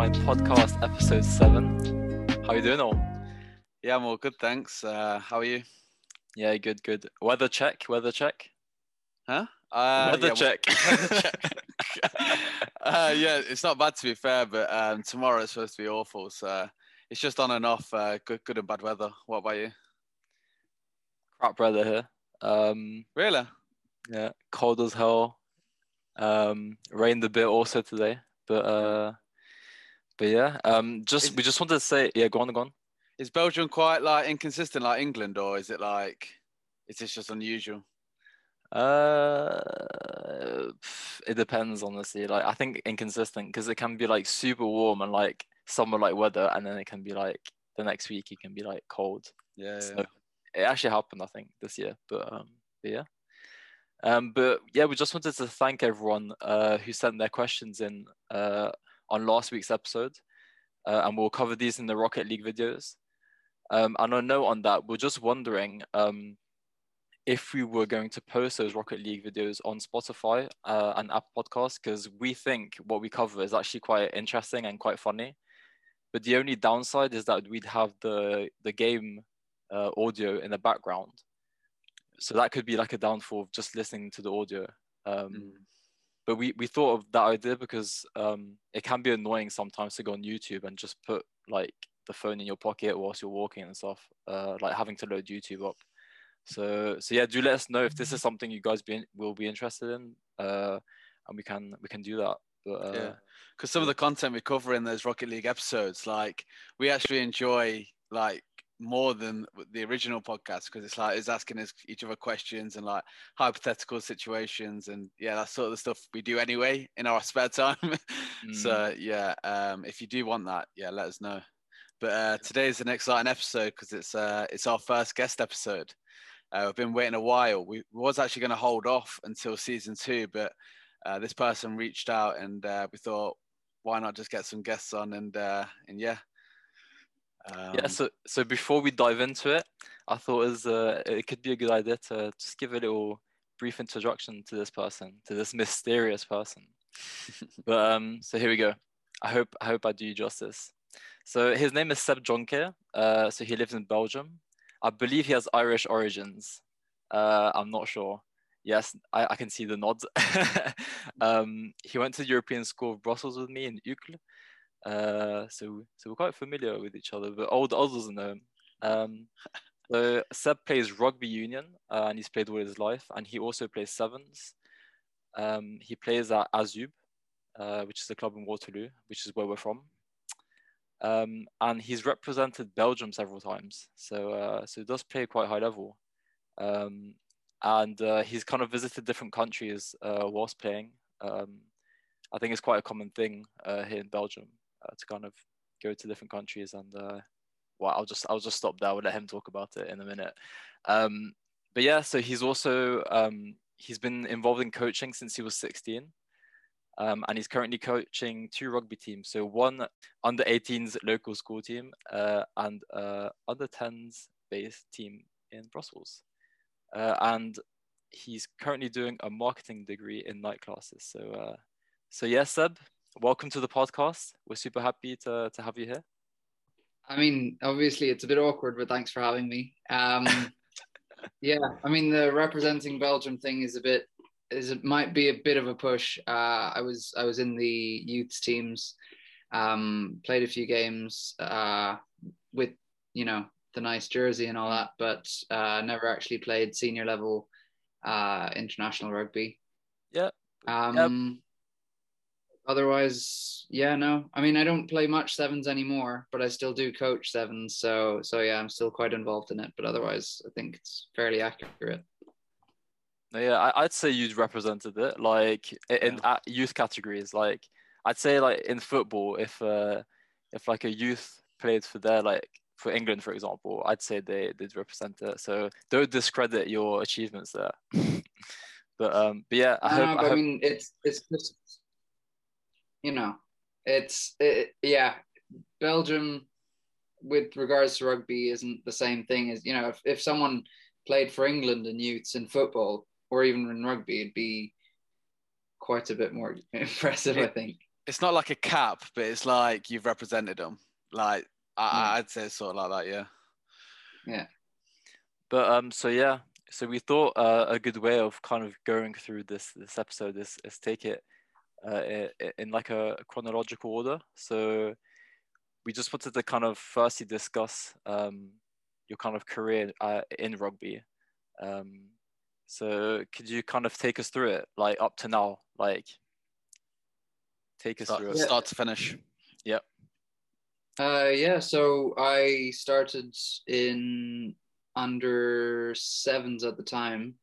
Mind podcast, episode seven. How you doing, all? Yeah, I'm all good, thanks. Uh, how are you? Yeah, good, good. Weather check, weather check. Huh? Uh, weather yeah, check. weather check. uh, yeah, it's not bad to be fair, but um, tomorrow it's supposed to be awful. So it's just on and off, uh, good, good and bad weather. What about you? Crap weather here. Um, Really? yeah, cold as hell. Um, rained a bit also today, but uh, but yeah. Um, just Is- we just wanted to say, yeah, go on, go on. Is Belgium quite like inconsistent like England, or is it like is this just unusual? Uh, it depends, honestly. Like, I think inconsistent because it can be like super warm and like summer like weather, and then it can be like the next week it can be like cold. Yeah. So it actually happened, I think, this year. But um, but yeah. Um, but yeah, we just wanted to thank everyone uh, who sent their questions in uh, on last week's episode, uh, and we'll cover these in the Rocket League videos. Um, and a note on that, we're just wondering um, if we were going to post those Rocket League videos on Spotify uh, and Apple Podcasts, because we think what we cover is actually quite interesting and quite funny. But the only downside is that we'd have the the game uh, audio in the background. So that could be like a downfall of just listening to the audio. Um, Mm. But we, we thought of that idea because um, it can be annoying sometimes to go on YouTube and just put like the phone in your pocket whilst you're walking and stuff, uh, like having to load YouTube up. So so yeah, do let us know if this is something you guys be will be interested in, uh, and we can we can do that. But uh, Yeah. because some of the content we cover in those Rocket League episodes, like we actually enjoy like more than the original podcast because it's like it's asking us each other questions and like hypothetical situations and yeah, that's sort of the stuff we do anyway in our spare time. mm, so yeah, um, if you do want that, yeah, let us know. But uh, today is an exciting episode because it's uh, it's our first guest episode. Uh, we've been waiting a while. We was actually going to hold off until season two, but uh, this person reached out and uh, we thought, why not just get some guests on and uh, and yeah. Um, yeah. So so before we dive into it, I thought it, was, uh, it could be a good idea to just give a little brief introduction to this person, to this mysterious person. but um, so here we go. I hope I hope I do you justice. So his name is Seb Jonker. Uh, so he lives in Belgium. I believe he has Irish origins. Uh, I'm not sure. Yes, I, I can see the nods. um, he went to the European School of Brussels with me in Uccle. Uh, so so we're quite familiar with each other, but all the others know him. Um, so Seb plays rugby union, uh, and he's played all his life, and he also plays sevens. Um, he plays at Azub, uh, which is a club in Waterloo, which is where we're from. Um, and he's represented Belgium several times, so uh, so he does play quite high level. Um, and uh, he's kind of visited different countries uh, whilst playing. Um, I think it's quite a common thing uh, here in Belgium uh, to kind of go to different countries. And uh, well, I'll just I'll just stop there. We'll let him talk about it in a minute. Um, but yeah, so he's also um, he's been involved in coaching since he was 16. Um, and he's currently coaching two rugby teams. So one under 18s local school team uh, and uh, under 10s based team in Brussels. Uh, and he's currently doing a marketing degree in night classes. So, uh, so yes, Seb, welcome to the podcast. We're super happy to, to have you here. I mean, obviously it's a bit awkward, but thanks for having me. Um, yeah, I mean the representing Belgium thing is a bit is it might be a bit of a push. Uh, I was I was in the youth teams, um, played a few games uh, with you know the nice jersey and all that, but uh, never actually played senior level uh, international rugby. Yeah. Um, otherwise yeah no i mean i don't play much sevens anymore but i still do coach sevens so so yeah i'm still quite involved in it but otherwise i think it's fairly accurate Yeah, I'd say you'd represented it like in Yeah. youth categories. Like I'd say like in football, if uh, if like a youth played for their like for England, for example, I'd say they did represent it. So don't discredit your achievements there. but um, but yeah, I No, hope. no, I I, hope mean it's it's just you know it's it, yeah belgium with regards to rugby isn't the same thing as you know if, if someone played for england in youths in football or even in rugby it'd be quite a bit more impressive i think it's not like a cap, but it's like you've represented them. Like I, Mm. I'd say sort of like that, yeah. Yeah. But um, so yeah, so we thought uh, a good way of kind of going through this this episode is is take it uh, i- i- in like a chronological order. So we just wanted to kind of firstly discuss um your kind of career uh, in rugby. Um, so could you kind of take us through it, like up to now, like take us Start, through it. start to finish. Uh, yeah, so I started in under sevens at the time.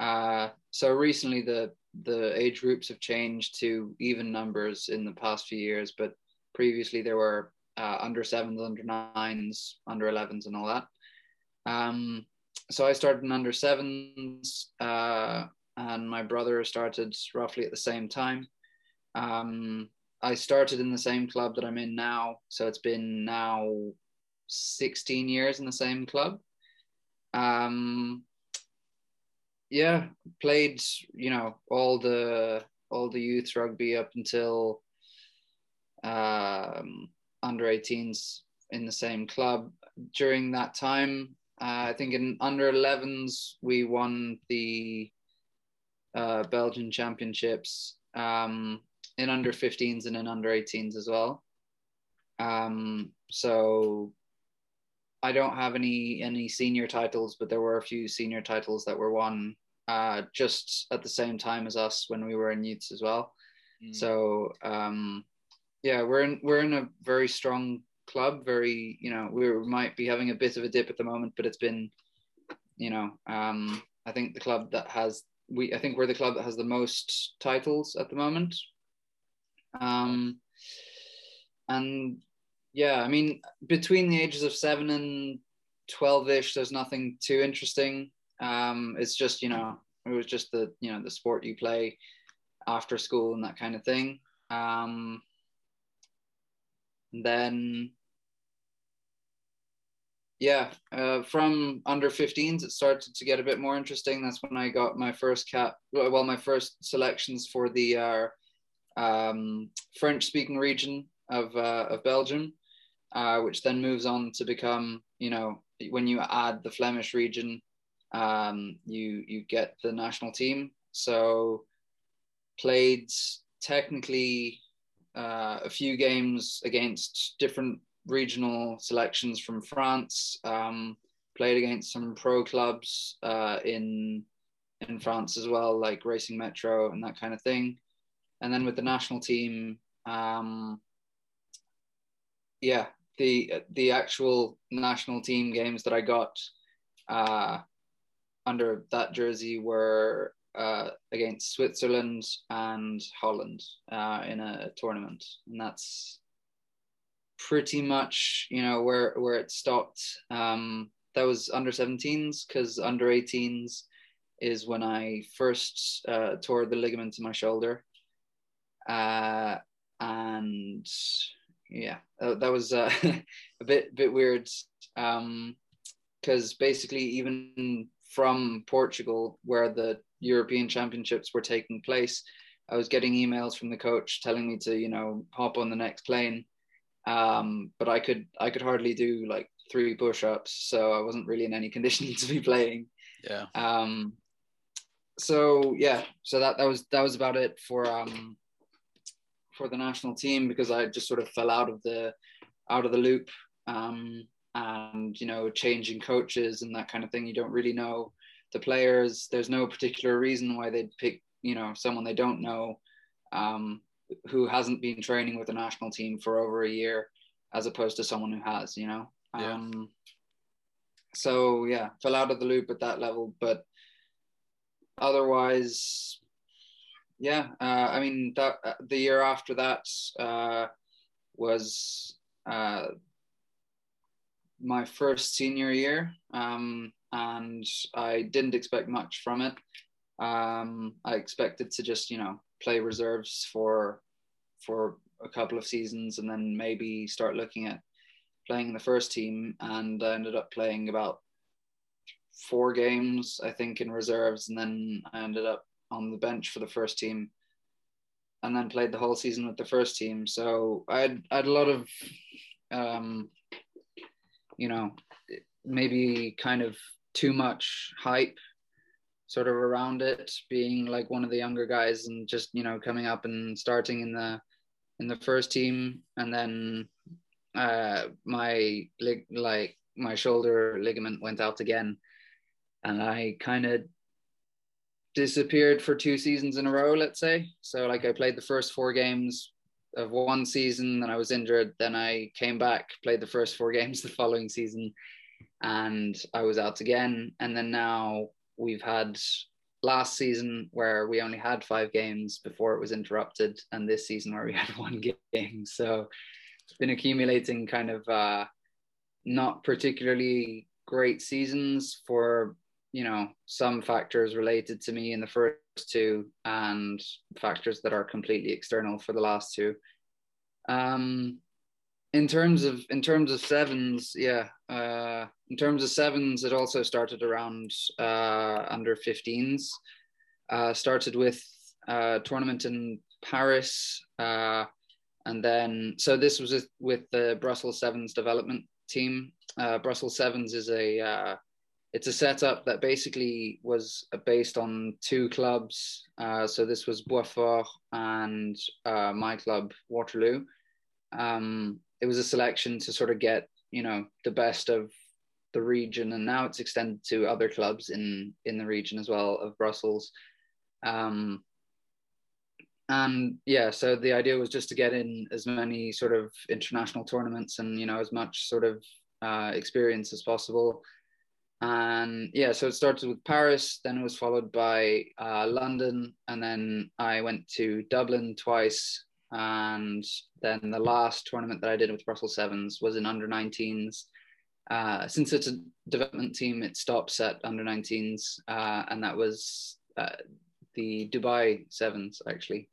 Uh, so recently the the age groups have changed to even numbers in the past few years, but previously there were uh, under sevens, under nines, under 11s, and all that. Um, so I started in under sevens, uh, and my brother started roughly at the same time. Um, I started in the same club that I'm in now, so it's been now 16 years in the same club. Um, yeah, played you know all the all the youth rugby up until um, under 18s in the same club. During that time, uh, I think in under 11s we won the uh, Belgian championships. Um, in under 15s and in under 18s as well. Um, so I don't have any any senior titles, but there were a few senior titles that were won uh, just at the same time as us when we were in youths as well. Mm. So um, yeah, we're in we're in a very strong club. Very you know we might be having a bit of a dip at the moment, but it's been you know um, I think the club that has we I think we're the club that has the most titles at the moment. Um, and yeah, I mean between the ages of seven and twelve ish, there's nothing too interesting. Um, it's just you know it was just the you know the sport you play after school and that kind of thing. Um, then yeah, uh, from under 15s, it started to get a bit more interesting. That's when I got my first cap, well, my first selections for the uh, um, French-speaking region of uh, of Belgium, uh, which then moves on to become, you know, when you add the Flemish region, um, you you get the national team. So played technically uh, a few games against different regional selections from France. Um, played against some pro clubs uh, in in France as well, like Racing Metro and that kind of thing. And then with the national team, um, yeah, the the actual national team games that I got uh, under that jersey were uh, against Switzerland and Holland uh, in a tournament, and that's pretty much you know where where it stopped. Um, that was under 17s because under 18s is when I first uh, tore the ligament in my shoulder, uh, and yeah, uh, that was uh, a bit bit weird because basically even from Portugal where the European Championships were taking place, I was getting emails from the coach telling me to you know hop on the next plane um, but I could I could hardly do like three push-ups, so I wasn't really in any condition to be playing. Yeah. Um, so yeah, so that that was that was about it for um for the national team because I just sort of fell out of the out of the loop. Um, and you know, changing coaches and that kind of thing. You don't really know the players. There's no particular reason why they'd pick you know someone they don't know. Um, who hasn't been training with the national team for over a year as opposed to someone who has you know Yeah. um so yeah fell out of the loop at that level but otherwise yeah uh, i mean that uh, the year after that uh was uh my first senior year um and i didn't expect much from it. Um i expected to just you know play reserves for for a couple of seasons and then maybe start looking at playing in the first team and I ended up playing about four games I think in reserves and then I ended up on the bench for the first team and then played the whole season with the first team. So I had, I had a lot of, um, you know, maybe kind of too much hype sort of around it being like one of the younger guys and just you know coming up and starting in the in the first team and then uh my like my shoulder ligament went out again and i kind of disappeared for two seasons in a row let's say so like i played the first four games of one season then i was injured then i came back played the first four games the following season and i was out again and then now we've had last season where we only had five games before it was interrupted, and this season where we had one game. So it's been accumulating kind of uh, not particularly great seasons for you know some factors related to me in the first two and factors that are completely external for the last two um in terms of in terms of sevens yeah uh in terms of sevens, it also started around uh, under 15s. Uh, started with a tournament in Paris, uh, and then so this was with the Brussels Sevens development team. Uh, Brussels Sevens is a uh, it's a setup that basically was based on two clubs. Uh, so this was Boisfort and my club Waterloo. Um, it was a selection to sort of get you know the best of the region, and now it's extended to other clubs in in the region as well of Brussels. Um, and yeah, so the idea was just to get in as many sort of international tournaments and you know as much sort of uh, experience as possible. And yeah, so it started with Paris, then it was followed by uh, London, and then I went to Dublin twice. And then the last tournament that I did with Brussels Sevens was in under 19s uh, since it's a development team, it stops at under 19s, uh, and that was uh, the Dubai Sevens actually.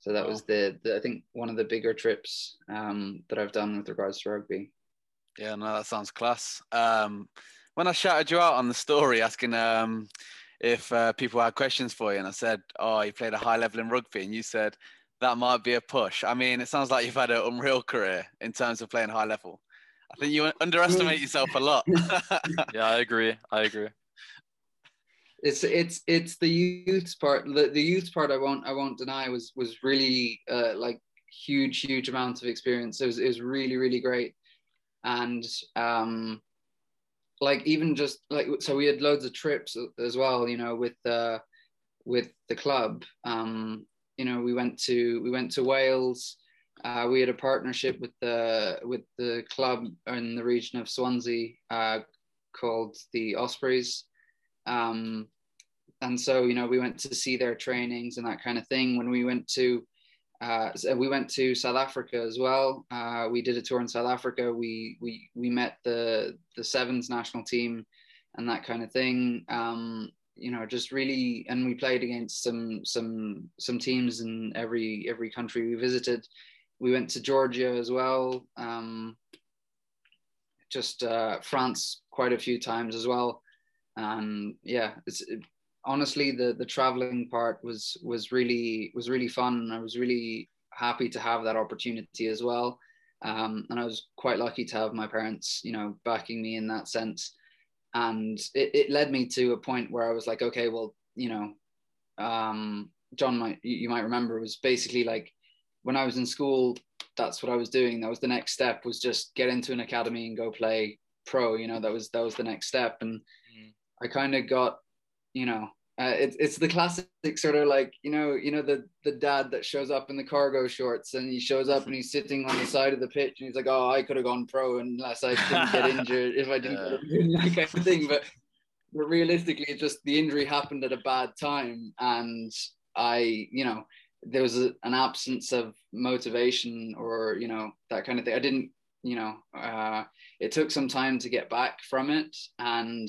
So that was the, the, I think one of the bigger trips um, that I've done with regards to rugby. Yeah, no, that sounds class. Um, when I shouted you out on the story asking um, if uh, people had questions for you, and I said, "Oh, you played a high level in rugby," and you said that might be a push. I mean, it sounds like you've had an unreal career in terms of playing high level. I think you underestimate yourself a lot. yeah, I agree. I agree. It's it's it's the youth part. The, the youth part I won't I won't deny was was really uh, like huge huge amounts of experience. It was it was really really great, and um, like even just like so we had loads of trips as well. You know with the with the club. Um, you know we went to we went to Wales. Uh, we had a partnership with the with the club in the region of Swansea uh, called the Ospreys, um, and so you know we went to see their trainings and that kind of thing. When we went to uh, we went to South Africa as well. Uh, we did a tour in South Africa. We we we met the the sevens national team and that kind of thing. Um, you know, just really, and we played against some some some teams in every every country we visited we went to Georgia as well. Um, just uh, France quite a few times as well. And yeah, it's it, honestly the the traveling part was was really was really fun. I was really happy to have that opportunity as well. Um, and I was quite lucky to have my parents, you know, backing me in that sense. And it, it led me to a point where I was like, okay, well, you know, um, John might you might remember was basically like when I was in school, that's what I was doing. That was the next step was just get into an academy and go play pro. You know, that was that was the next step. And mm. I kind of got, you know, uh, it's it's the classic sort of like you know you know the the dad that shows up in the cargo shorts and he shows up and he's sitting on the side of the pitch and he's like oh I could have gone pro unless I didn't get injured if I didn't yeah. that kind of thing but but realistically it just the injury happened at a bad time and I you know there was a, an absence of motivation or you know that kind of thing i didn't you know uh, it took some time to get back from it and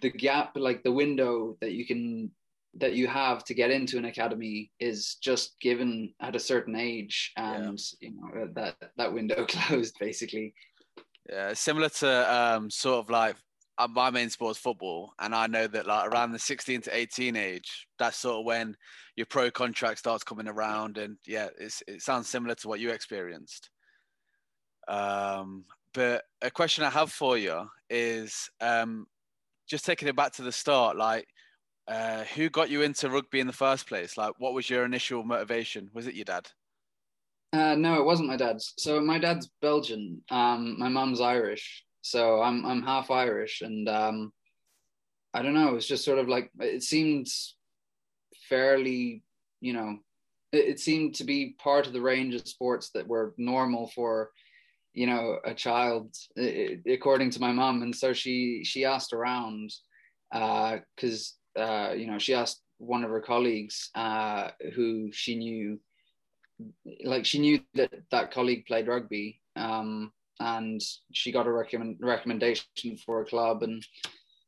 the gap like the window that you can that you have to get into an academy is just given at a certain age and yeah. you know that that window closed basically yeah similar to um, sort of like uh, my main sport is football, and I know that like around the 16 to 18 age, that's sort of when your pro contract starts coming around, and yeah, it's, it sounds similar to what you experienced. Um, but a question I have for you is um, just taking it back to the start, like uh, who got you into rugby in the first place? Like, what was your initial motivation? Was it your dad? Uh, no, it wasn't my dad's. So my dad's Belgian. Um, my mom's Irish. So I'm I'm half Irish, and um, I don't know. It was just sort of like it seemed fairly, you know, it, it seemed to be part of the range of sports that were normal for, you know, a child, according to my mom. And so she she asked around, uh because uh, uh, you know she asked one of her colleagues uh, who she knew like she knew that that colleague played rugby um, and she got a recommend, recommendation for a club and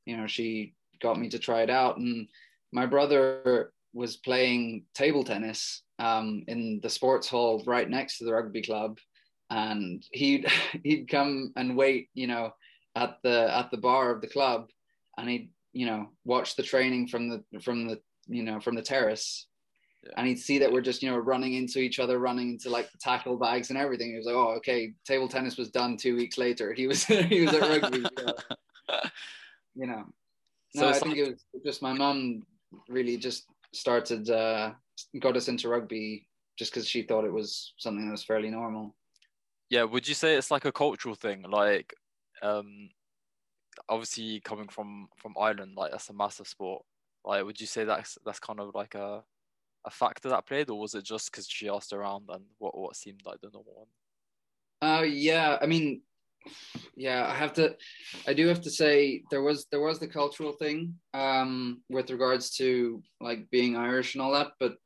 you know she got me to try it out and my brother was playing table tennis um, in the sports hall right next to the rugby club and he'd he'd come and wait you know at the at the bar of the club and he'd you know watch the training from the from the you know from the terrace. Yeah. and he'd see that we're just you know running into each other running into like the tackle bags and everything. He was like oh okay table tennis was done two weeks later. He was he was at rugby you know. No so i think like... it was just my mum really just started uh got us into rugby just because she thought it was something that was fairly normal yeah would you say it's like a cultural thing like um obviously coming from from ireland like that's a massive sport like would you say that's that's kind of like a a factor that played, or was it just because she asked around and what what seemed like the normal one? Uh, yeah, I mean, yeah, I have to, I do have to say there was there was the cultural thing um, with regards to like being Irish and all that, but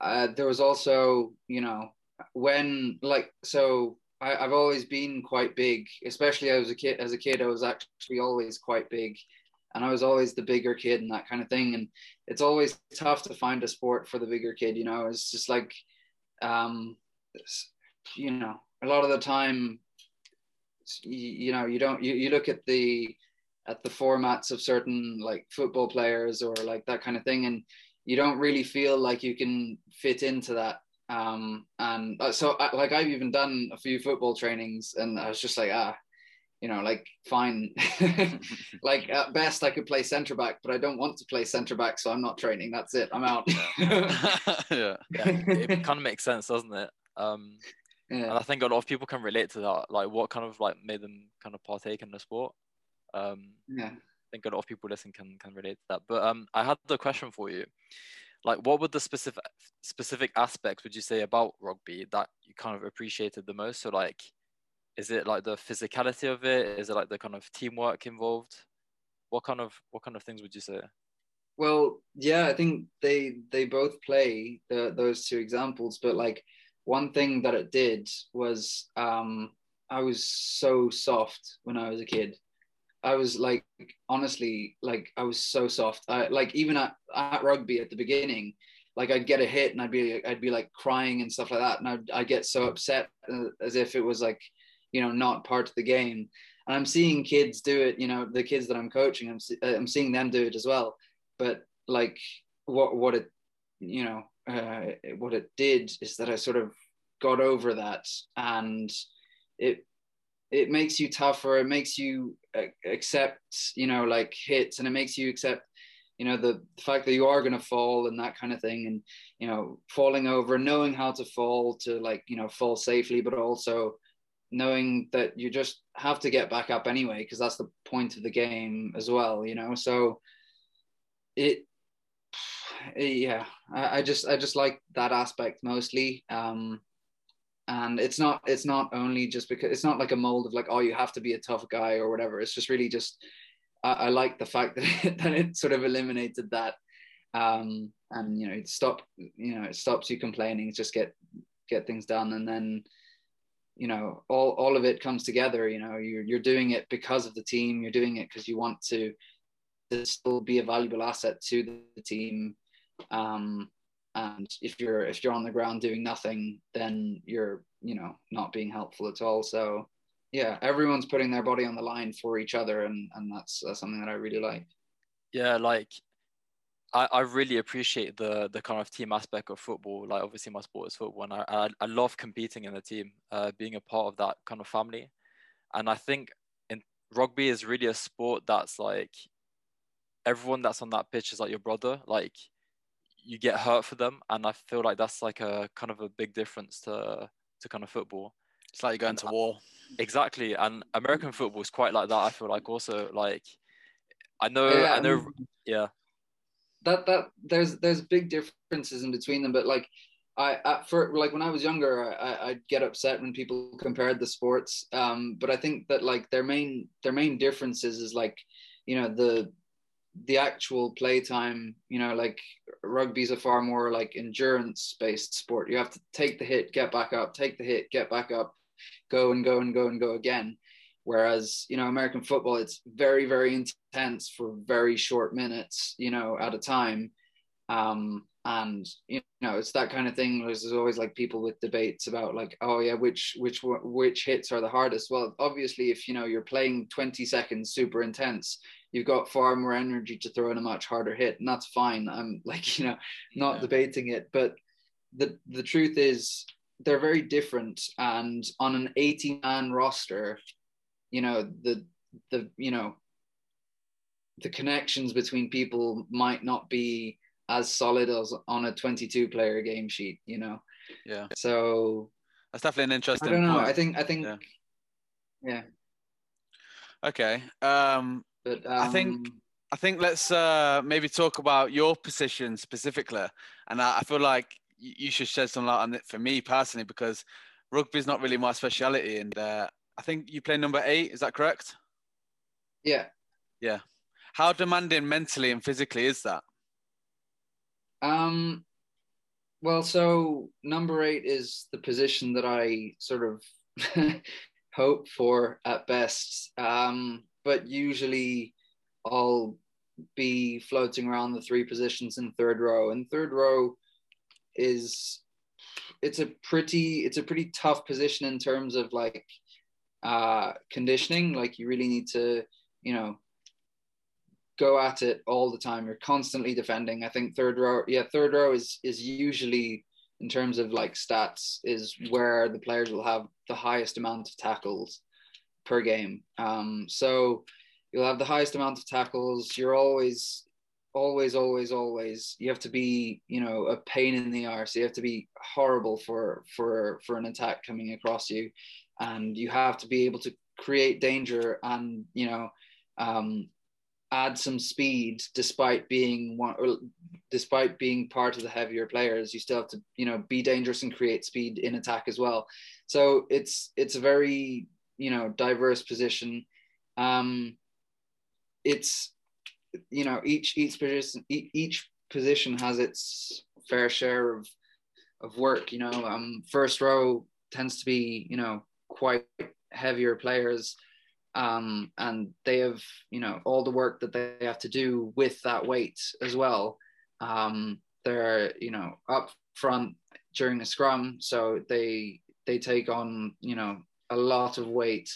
uh, there was also you know when like so I, I've always been quite big, especially as a kid. As a kid, I was actually always quite big, and I was always the bigger kid and that kind of thing. And it's always tough to find a sport for the bigger kid. You know, it's just like, um, you know, a lot of the time, you, you know, you don't you, you look at the at the formats of certain like football players or like that kind of thing, and you don't really feel like you can fit into that um and uh, so like i've even done a few football trainings and i was just like ah you know, like fine, like at best I could play centre back, but I don't want to play centre back, so I'm not training. That's it. I'm out. yeah. yeah, it kind of makes sense, doesn't it? Um, yeah. And I think a lot of people can relate to that. Like, what kind of like made them kind of partake in the sport? Um, yeah, I think a lot of people listening can can relate to that. But um, I had the question for you. Like, what were the specific specific aspects would you say about rugby that you kind of appreciated the most? So, like, is it like the physicality of it? Is it like the kind of teamwork involved? What kind of what kind of things would you say? Well yeah i think they they both play the, those two examples but like one thing that it did was um i was so soft when i was a kid i was like honestly like i was so soft. I, like even at, at rugby at the beginning like I'd get a hit and I'd be I'd be like crying and stuff like that, and I'd, I'd get so upset uh, as if it was like you know not part of the game. And i'm seeing kids do it you know the kids that i'm coaching i'm, uh, I'm seeing them do it as well. But like what what it you know uh, what it did is that i sort of got over that. And it it makes you tougher. It makes you accept you know like hits and it makes you accept you know the, the fact that you are going to fall and that kind of thing and you know falling over knowing how to fall to like you know fall safely but also knowing that you just have to get back up anyway because that's the point of the game as well you know? So it yeah I, I just i just like that aspect mostly um and it's not it's not only just because it's not like a mold of like oh you have to be a tough guy or whatever. It's just really just i, I like the fact that it, that it sort of eliminated that. Um and you know stop you know it stops you complaining just get get things done. And then you know all, all of it comes together you know you're, you're doing it because of the team. You're doing it because you want to, to still be a valuable asset to the team. Um, and if you're if you're on the ground doing nothing then you're you know not being helpful at all so yeah, everyone's putting their body on the line for each other, and and that's that's something that I really like. Yeah, like I, I really appreciate the the kind of team aspect of football. Like obviously my sport is football, and I I, I love competing in the team, uh, being a part of that kind of family. And I think in rugby is really a sport that's like everyone that's on that pitch is like your brother. Like you get hurt for them, and I feel like that's like a kind of a big difference to to kind of football. It's like you're going to war. Exactly, and American football is quite like that. I feel like also like I know Yeah, I know um, yeah that that there's there's big differences in between them but like i at for like when i was younger I, i'd get upset when people compared the sports um but i think that like their main their main differences is like you know the the actual playtime you know like rugby's a far more like endurance based sport you have to take the hit get back up take the hit get back up go and go and go and go again Whereas, you know, American football, it's very, very intense for very short minutes, you know, at a time. Um, and you know, it's that kind of thing. There's, always like people with debates about like, oh yeah, which which which hits are the hardest. Well, obviously, if you know you're playing 20 seconds super intense, you've got far more energy to throw in a much harder hit, and that's fine. I'm like, you know, not Yeah. debating it, but the the truth is they're very different. And on an 80 man roster, you know the the you know the connections between people might not be as solid as on a 22 player game sheet you know Yeah, so that's definitely an interesting i don't know point. i think i think Yeah. yeah, Okay. Um, but um, I think- I think let's uh, maybe talk about your position specifically, and I, I feel like you should shed some light on it for me personally because rugby is not really my speciality, and uh, I think you play number eight. Is that correct? Yeah yeah How demanding mentally and physically is that? Um, well, so number eight is the position that I sort of hope for at best. Um, but usually I'll be floating around the three positions in third row. And third row is it's a pretty it's a pretty tough position in terms of like uh conditioning. Like you really need to, you know, go at it all the time. You're constantly defending. I think third row, yeah, third row is is usually in terms of like stats is where the players will have the highest amount of tackles per game. Um, so you'll have the highest amount of tackles. You're always, always, always, always. You have to be, you know, a pain in the arse. You have to be horrible for for for an attack coming across you, and you have to be able to create danger and you know. Um, add some speed despite being one or despite being part of the heavier players you still have to you know be dangerous and create speed in attack as well. So it's it's a very you know diverse position. Um it's you know each each position each, each position has its fair share of of work you know. Um first row tends to be you know quite heavier players um, and they have you know all the work that they have to do with that weight as well. Um, they're you know up front during a scrum, so they they take on you know a lot of weight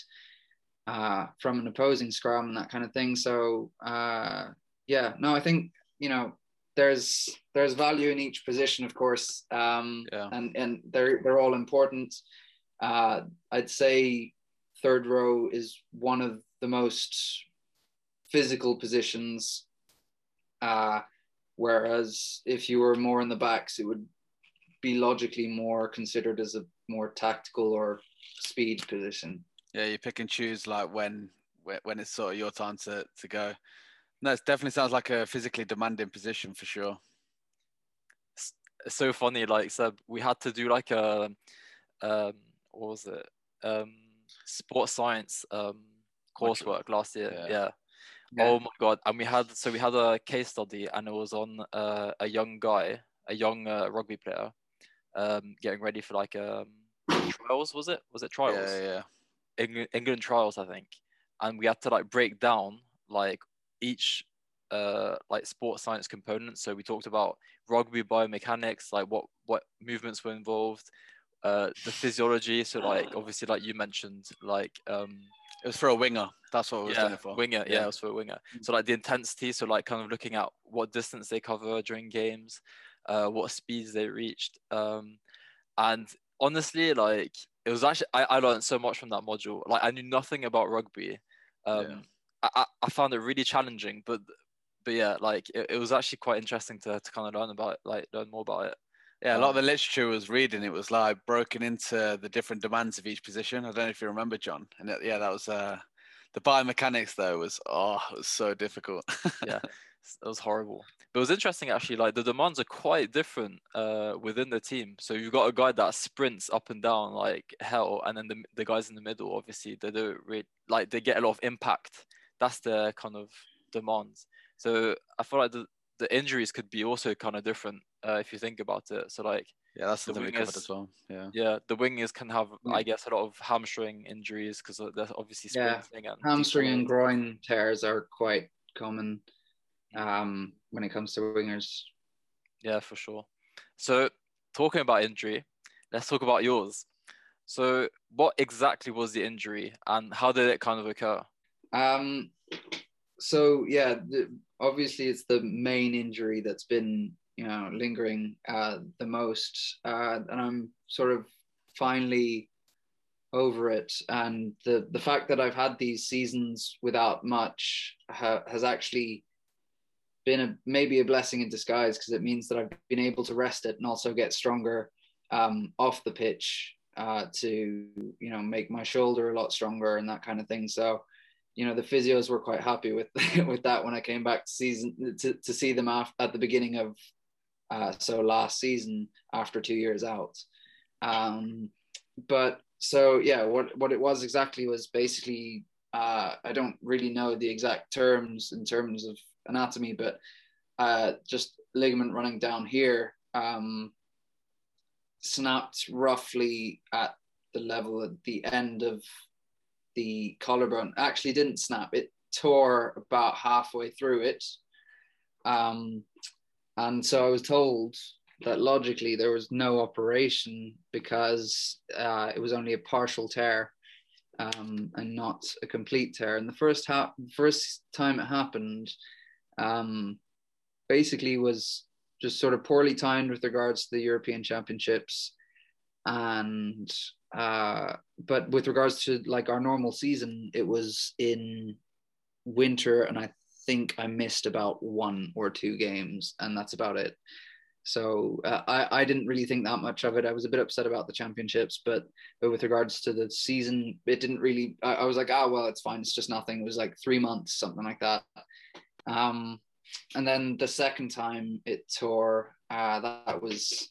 uh, from an opposing scrum and that kind of thing. So uh, yeah, no, I think you know there's there's value in each position, of course, um, Yeah. and and they're they're all important. Uh, I'd say third row is one of the most physical positions. Uh, whereas if you were more in the backs, it would be logically more considered as a more tactical or speed position. Yeah, you pick and choose like when when when it's sort of your time to to go. No, it definitely sounds like a physically demanding position for sure. it's so funny. Like, so we had to do like a, um, what was it? Um, sports science um coursework last year. Yeah. Yeah. Yeah. Oh my god! And we had so we had a case study, and it was on uh, a young guy, a young uh, rugby player, um, getting ready for like um, trials. Was it? Was it trials? Yeah, yeah. England, England trials, I think, and we had to like break down like each uh like sports science component. So we talked about rugby biomechanics, like what what movements were involved, uh, the physiology. So like obviously, like you mentioned, like um, It was for a winger. That's what we was yeah, doing it for. winger. Yeah. Yeah. it was for a winger. So like the intensity. So like kind of looking at what distance they cover during games, uh, what speeds they reached. Um, and honestly, like it was actually I, I learned so much from that module. Like I knew nothing about rugby. Um, Yeah. I, I, I found it really challenging, but but yeah, like it, it was actually quite interesting to, to kind of learn about it, like learn more about it. Yeah, a lot of the literature was reading. It was like broken into the different demands of each position. I don't know if you remember, John. And it, yeah, that was uh, the biomechanics though was oh, it was so difficult. Yeah. It was horrible. But it was interesting actually. Like the demands are quite different uh, within the team. So you've got a guy that sprints up and down like hell, and then the the guys in the middle, obviously, they do re- like they get a lot of impact. That's the kind of demands. So I feel like the the injuries could be also kind of different uh, if you think about it. So like yeah, that's The something we covered as well. Yeah. yeah, the wingers can have Yeah. I guess a lot of hamstring injuries because they're obviously Yeah, and Hamstring and groin tears are quite common um, when it comes to wingers. Yeah, for sure. So, talking about injury, let's talk about yours. So, what exactly was the injury and how did it kind of occur? Um, so yeah, the, obviously it's the main injury that's been you know lingering uh, the most, uh, and I'm sort of finally over it. And the the fact that I've had these seasons without much ha- has actually been a maybe a blessing in disguise because it means that I've been able to rest it and also get stronger um, off the pitch uh, to you know make my shoulder a lot stronger and that kind of thing. So you know the physios were quite happy with with that when I came back to season to, to see them af- at the beginning of uh, so last season after two years out. Um, but so yeah, what what it was exactly was basically uh, I don't really know the exact terms in terms of anatomy, but uh, just ligament running down here um, snapped roughly at the level at the end of the collarbone. Actually, didn't snap. It tore about halfway through it. Um, and so I was told that logically there was no operation because uh, it was only a partial tear um, and not a complete tear. And the first first time it happened, um, basically was just sort of poorly timed with regards to the European Championships, and uh, but with regards to like our normal season, it was in winter, and I think I missed about one or two games, and that's about it. So uh, I I didn't really think that much of it. I was a bit upset about the championships, but but with regards to the season, it didn't really. I, I was like, ah, well, it's fine. It's just nothing. It was like three months, something like that. Um, and then the second time it tore, uh, that was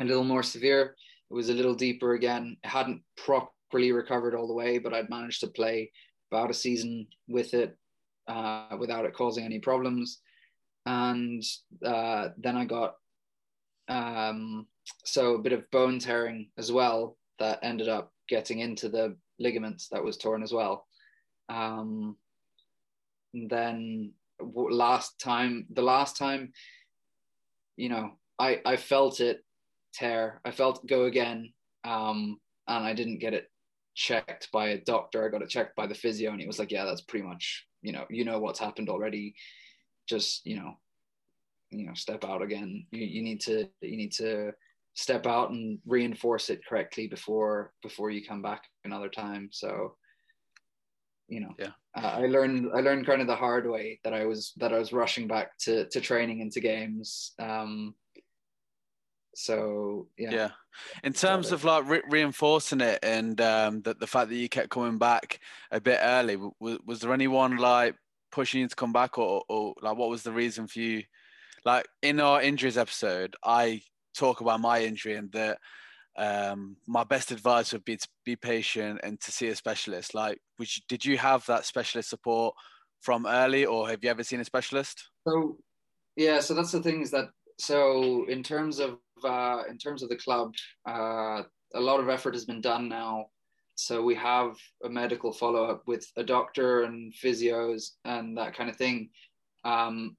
a little more severe. It was a little deeper again. It hadn't properly recovered all the way, but I'd managed to play about a season with it uh, without it causing any problems. And uh, then I got um, so a bit of bone tearing as well that ended up getting into the ligaments that was torn as well. Um, and then last time, the last time, you know, I I felt it tear. I felt go again, um, and I didn't get it checked by a doctor. I got it checked by the physio, and he was like, "Yeah, that's pretty much you know you know what's happened already. Just you know, you know, step out again. You you need to you need to." step out and reinforce it correctly before before you come back another time so you know Yeah. uh, i learned i learned kind of the hard way that i was that i was rushing back to to training into games um so yeah Yeah. In terms of like re- reinforcing it and um, the, the fact that you kept coming back a bit early, was, was there anyone like pushing you to come back or, or like what was the reason for you? Like in our injuries episode, I talk about my injury and that um, my best advice would be to be patient and to see a specialist. Like, you, did you have that specialist support from early or have you ever seen a specialist? So yeah, so that's the thing is that so in terms of uh, in terms of the club, uh, a lot of effort has been done now. So we have a medical follow up with a doctor and physios and that kind of thing. Um,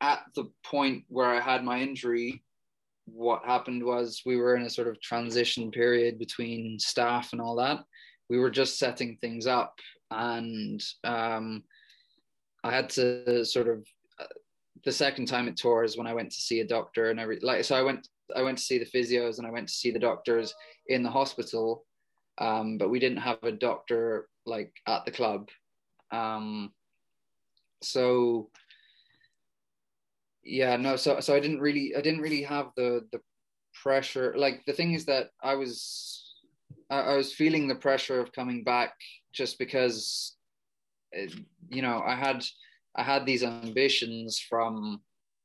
at the point where I had my injury, what happened was we were in a sort of transition period between staff and all that. We were just setting things up, and um, I had to sort of uh, the second time it tore is when I went to see a doctor and every like so I went I went to see the physios and I went to see the doctors in the hospital, um, but we didn't have a doctor like at the club, um, so yeah no so so i didn't really i didn't really have the the pressure. Like the thing is that i was i, I was feeling the pressure of coming back just because you know i had i had these ambitions from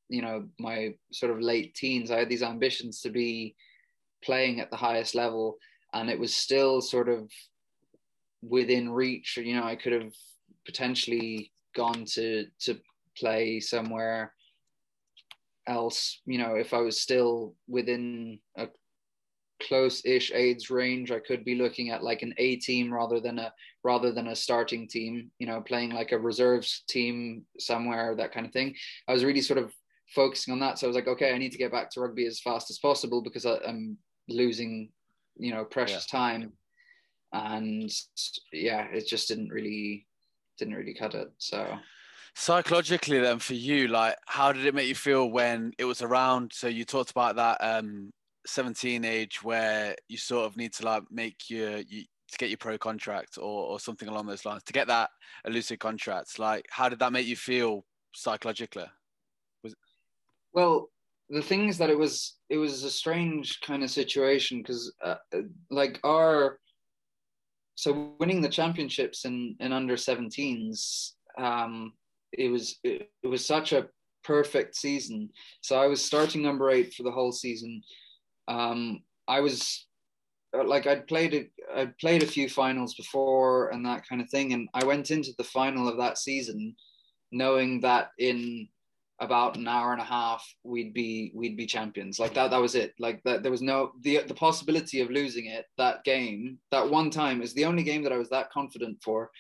you know my sort of late teens i had these ambitions to be playing at the highest level and it was still sort of within reach you know i could have potentially gone to to play somewhere else, you know, if I was still within a close-ish age range, I could be looking at like an A team rather than a rather than a starting team, you know, playing like a reserves team somewhere, that kind of thing. I was really sort of focusing on that. So I was like, okay, I need to get back to rugby as fast as possible because I, am losing, you know, precious yeah. time. And yeah, it just didn't really didn't really cut it. So psychologically then for you like how did it make you feel when it was around so you talked about that um 17 age where you sort of need to like make your you to get your pro contract or, or something along those lines to get that elusive contract like how did that make you feel psychologically well the thing is that it was it was a strange kind of situation because uh, like our so winning the championships in in under 17s um it was it, it was such a perfect season. So I was starting number eight for the whole season. Um, I was uh, like I'd played I'd played a few finals before and that kind of thing, and I went into the final of that season knowing that in about an hour and a half we'd be we'd be champions. Like that that was it. Like that there was no the the possibility of losing it that game that one time is the only game that I was that confident for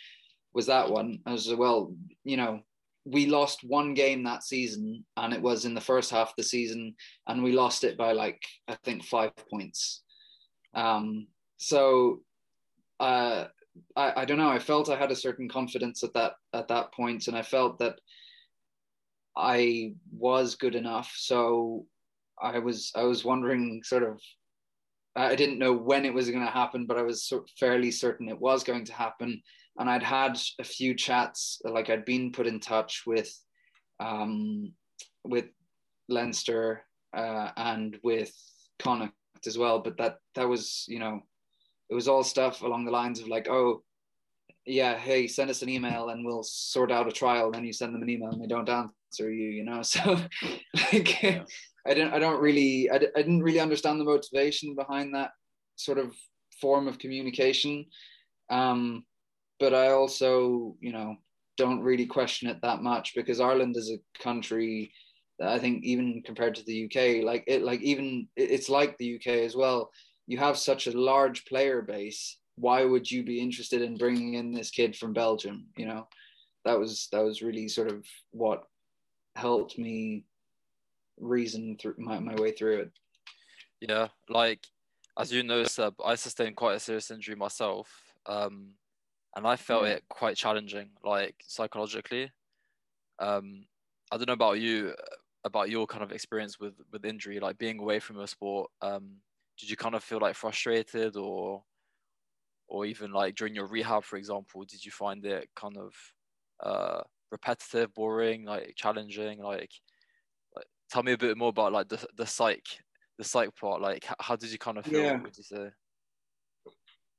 was that one. As well you know we lost one game that season and it was in the first half of the season and we lost it by like i think five points. Um, so uh, I, I don't know. I felt i had a certain confidence at that at that point and i felt that i was good enough so i was i was wondering sort of i didn't know when it was going to happen but i was sort of fairly certain it was going to happen and I'd had a few chats, like I'd been put in touch with, um, with Leinster uh, and with Connacht as well. But that that was, you know, it was all stuff along the lines of like, oh, yeah, hey, send us an email and we'll sort out a trial. And Then you send them an email and they don't answer you, you know. So, like, I didn't, I don't really, I, I didn't really understand the motivation behind that sort of form of communication. Um, but I also, you know, don't really question it that much because Ireland is a country that I think even compared to the UK, like it, like even it's like the UK as well. You have such a large player base. Why would you be interested in bringing in this kid from Belgium? You know, that was that was really sort of what helped me reason through my, my way through it. Yeah, like as you know, Seb, I sustained quite a serious injury myself. Um, and I felt yeah. it quite challenging, like psychologically. Um, I don't know about you, about your kind of experience with with injury, like being away from your sport. Um, did you kind of feel like frustrated, or or even like during your rehab, for example, did you find it kind of uh, repetitive, boring, like challenging? Like, like, tell me a bit more about like the the psych, the psych part. Like, how did you kind of feel? Yeah. Would you say?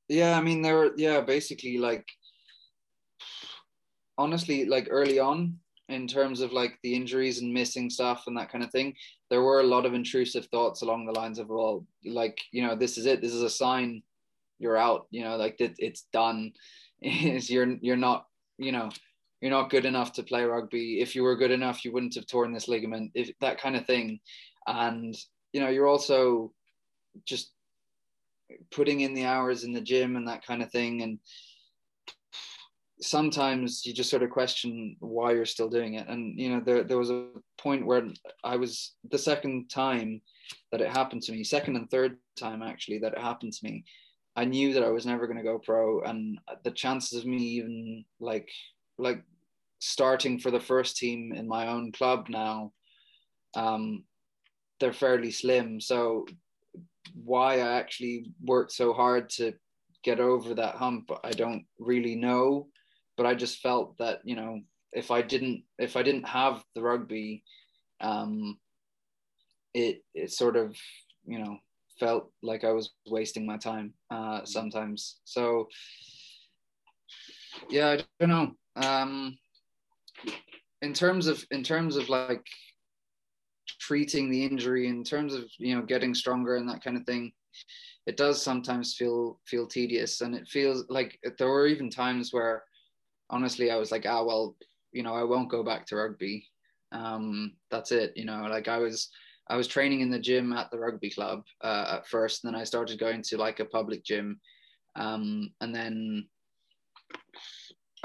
Yeah, I mean, there were, yeah, basically, like, honestly, like early on, in terms of like the injuries and missing stuff and that kind of thing, there were a lot of intrusive thoughts along the lines of, well, like, you know, this is it. This is a sign you're out, you know, like it, it's done. Is you're, you're not, you know, you're not good enough to play rugby. If you were good enough, you wouldn't have torn this ligament, if that kind of thing. And, you know, you're also just putting in the hours in the gym and that kind of thing and sometimes you just sort of question why you're still doing it. And you know, there there was a point where I was the second time that it happened to me, second and third time actually that it happened to me. I knew that I was never going to go pro, and the chances of me even like like starting for the first team in my own club now, um, they're fairly slim. So why I actually worked so hard to get over that hump, I don't really know. But I just felt that you know if I didn't if I didn't have the rugby, um, it it sort of you know felt like I was wasting my time uh, sometimes. So yeah, I don't know. Um, in terms of in terms of like treating the injury in terms of you know getting stronger and that kind of thing it does sometimes feel feel tedious and it feels like there were even times where honestly i was like ah well you know i won't go back to rugby um that's it you know like i was i was training in the gym at the rugby club uh, at first and then i started going to like a public gym um and then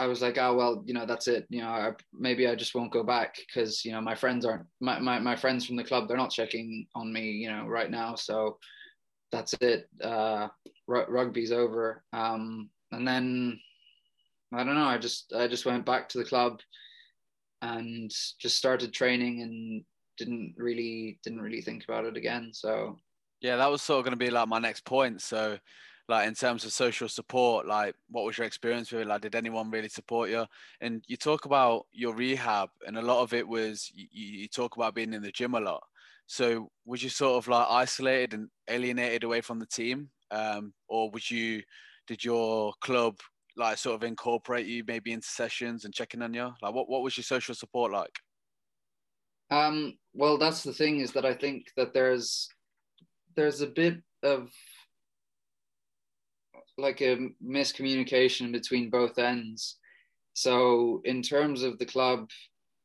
I was like, oh well, you know, that's it. You know, I, maybe I just won't go back because you know my friends aren't my, my my friends from the club. They're not checking on me, you know, right now. So that's it. Uh, r- rugby's over. Um, and then I don't know. I just I just went back to the club and just started training and didn't really didn't really think about it again. So. Yeah, that was sort of going to be like my next point. So like in terms of social support like what was your experience with it? Like did anyone really support you? And you talk about your rehab and a lot of it was you, you talk about being in the gym a lot. So was you sort of like isolated and alienated away from the team? Um, or would you did your club like sort of incorporate you maybe into sessions and checking on you? Like what, what was your social support like um, well that's the thing is that i think that there's there's a bit of like a miscommunication between both ends. So in terms of the club,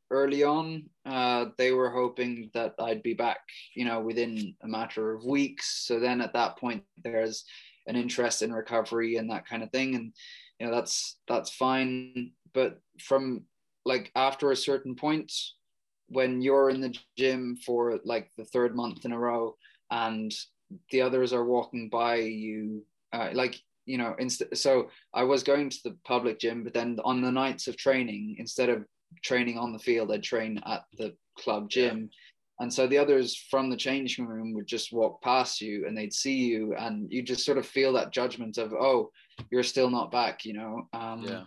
early on, uh, they were hoping that I'd be back, you know, within a matter of weeks. So then at that point, there's an interest in recovery and that kind of thing, and you know that's that's fine. But from like after a certain point, when you're in the gym for like the third month in a row, and the others are walking by you, uh, like you know, inst- so I was going to the public gym, but then on the nights of training, instead of training on the field, I'd train at the club gym. Yeah. And so the others from the changing room would just walk past you and they'd see you and you just sort of feel that judgment of, oh, you're still not back, you know? Um, yeah.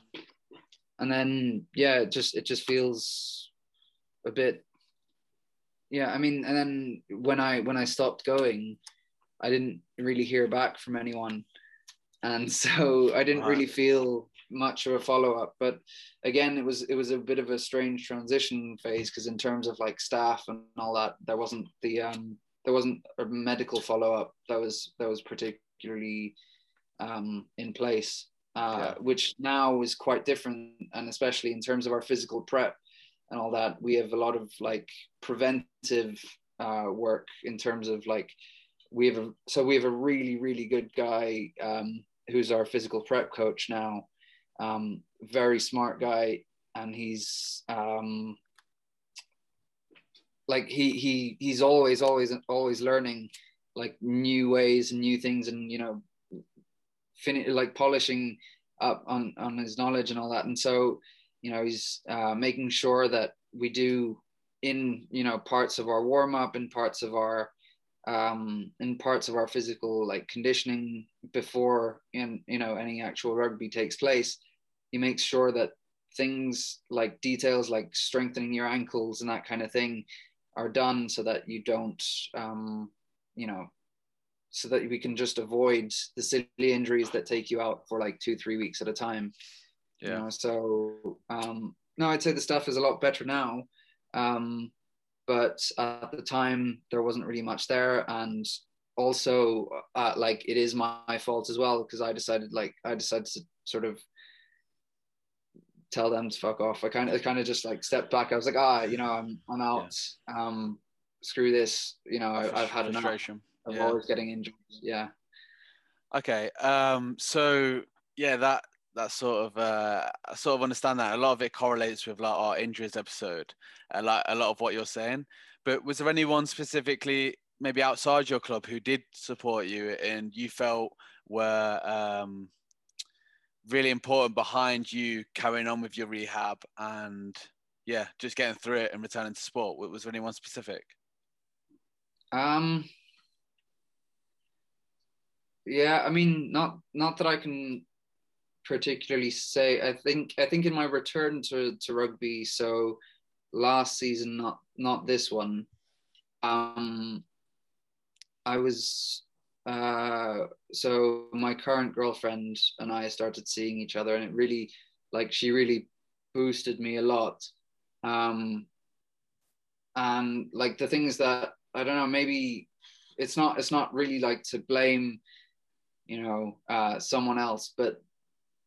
And then, yeah, it just, it just feels a bit, yeah, I mean, and then when I, when I stopped going, I didn't really hear back from anyone and so I didn't really feel much of a follow up. But again, it was it was a bit of a strange transition phase because in terms of like staff and all that, there wasn't the um, there wasn't a medical follow up that was that was particularly um, in place, uh, yeah. which now is quite different, and especially in terms of our physical prep and all that, we have a lot of like preventive uh, work in terms of like we have a so we have a really really good guy um, who's our physical prep coach now. Um, very smart guy, and he's um, like he he he's always always always learning like new ways and new things, and you know, fin- like polishing up on on his knowledge and all that. And so, you know, he's uh, making sure that we do in you know parts of our warm up and parts of our um, in parts of our physical like conditioning before in you know any actual rugby takes place he makes sure that things like details like strengthening your ankles and that kind of thing are done so that you don't um, you know so that we can just avoid the silly injuries that take you out for like two three weeks at a time yeah. you know? so um no i'd say the stuff is a lot better now. Um but at the time there wasn't really much there. And also uh, like it is my, my fault as well because i decided like i decided to sort of tell them to fuck off. I kind of kind of just like stepped back. I was like ah you know i'm i'm out. Yeah. um screw this. You know I, have had enough. Of yeah. always getting injured. Yeah. Okay um so yeah that that sort of uh, I sort of understand that a lot of it correlates with like our injuries episode, uh, like a lot of what you're saying. But was there anyone specifically, maybe outside your club, who did support you and you felt were um, really important behind you carrying on with your rehab and yeah, just getting through it and returning to sport? Was there anyone specific? Um, yeah, I mean, not not that I can particularly say. I think I think in my return to to rugby, so last season, not not this one. Um, I was uh, so my current girlfriend and I started seeing each other, and it really, like, she really boosted me a lot. Um, and like the things that I don't know, maybe it's not it's not really like to blame, you know, uh, someone else, but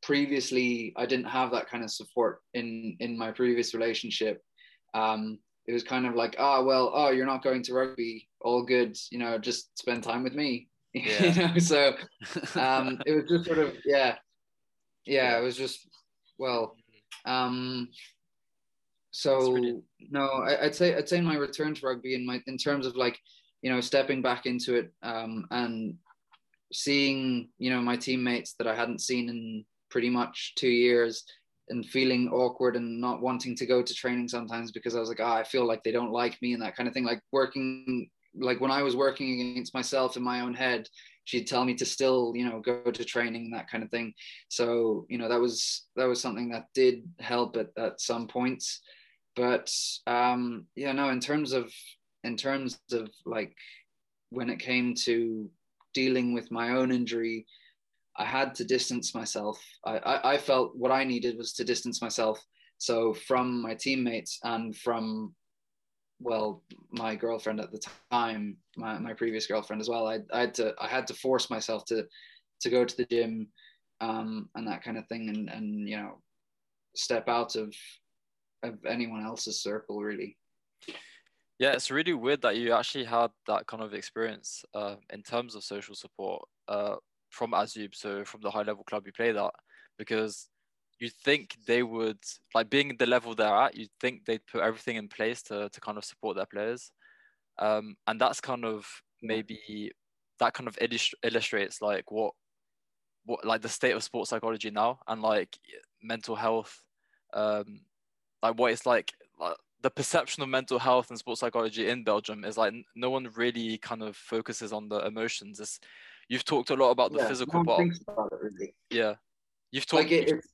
previously I didn't have that kind of support in in my previous relationship. Um, it was kind of like, oh well, oh you're not going to rugby, all good, you know, just spend time with me, yeah. you know. So um, it was just sort of yeah, yeah, it was just well, um, so no, I, would say I'd say my return to rugby, in my in terms of like you know stepping back into it um, and seeing you know my teammates that I hadn't seen in pretty much two years and feeling awkward and not wanting to go to training sometimes because I was like, oh, I feel like they don't like me and that kind of thing. Like working, like when I was working against myself in my own head, she'd tell me to still, you know, go to training and that kind of thing. So, you know, that was that was something that did help at, at some points. But um, yeah, no, in terms of in terms of like when it came to dealing with my own injury, I had to distance myself. I, I, I felt what I needed was to distance myself. So from my teammates and from, well, my girlfriend at the time, my, my previous girlfriend as well. I, I had to I had to force myself to to go to the gym um, and that kind of thing, and and you know, step out of of anyone else's circle really. Yeah, it's really weird that you actually had that kind of experience uh, in terms of social support. Uh, from ASUB, so from the high level club you play that, because you think they would like being the level they're at, you'd think they'd put everything in place to to kind of support their players. Um, and that's kind of maybe that kind of illust- illustrates like what what like the state of sports psychology now and like mental health um like what it's like, like the perception of mental health and sports psychology in Belgium is like no one really kind of focuses on the emotions. It's You've talked a lot about the yeah, physical no part. About it, really. Yeah, you've talked. Like it, it's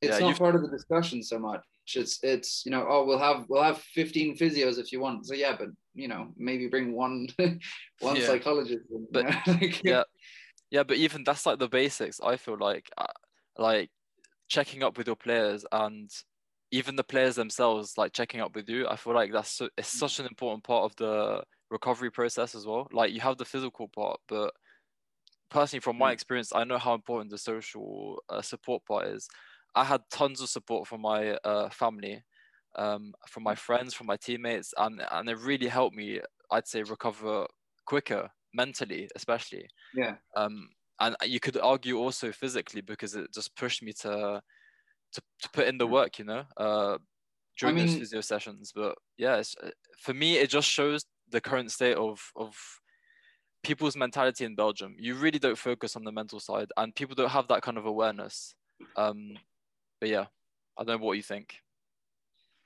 it's yeah, not part of the discussion so much. It's it's you know oh we'll have we'll have 15 physios if you want. So yeah, but you know maybe bring one one yeah. psychologist. In, but like, yeah, yeah, but even that's like the basics. I feel like uh, like checking up with your players and even the players themselves like checking up with you. I feel like that's so, it's such an important part of the recovery process as well. Like you have the physical part, but personally, from my mm. experience, I know how important the social uh, support part is. I had tons of support from my uh, family, um, from my friends, from my teammates, and and it really helped me. I'd say recover quicker mentally, especially. Yeah. Um, and you could argue also physically because it just pushed me to to, to put in the work, you know, uh, during I mean, those physio sessions. But yeah, uh, for me, it just shows the current state of of people's mentality in Belgium. You really don't focus on the mental side, and people don't have that kind of awareness. Um, but yeah, I don't know what you think.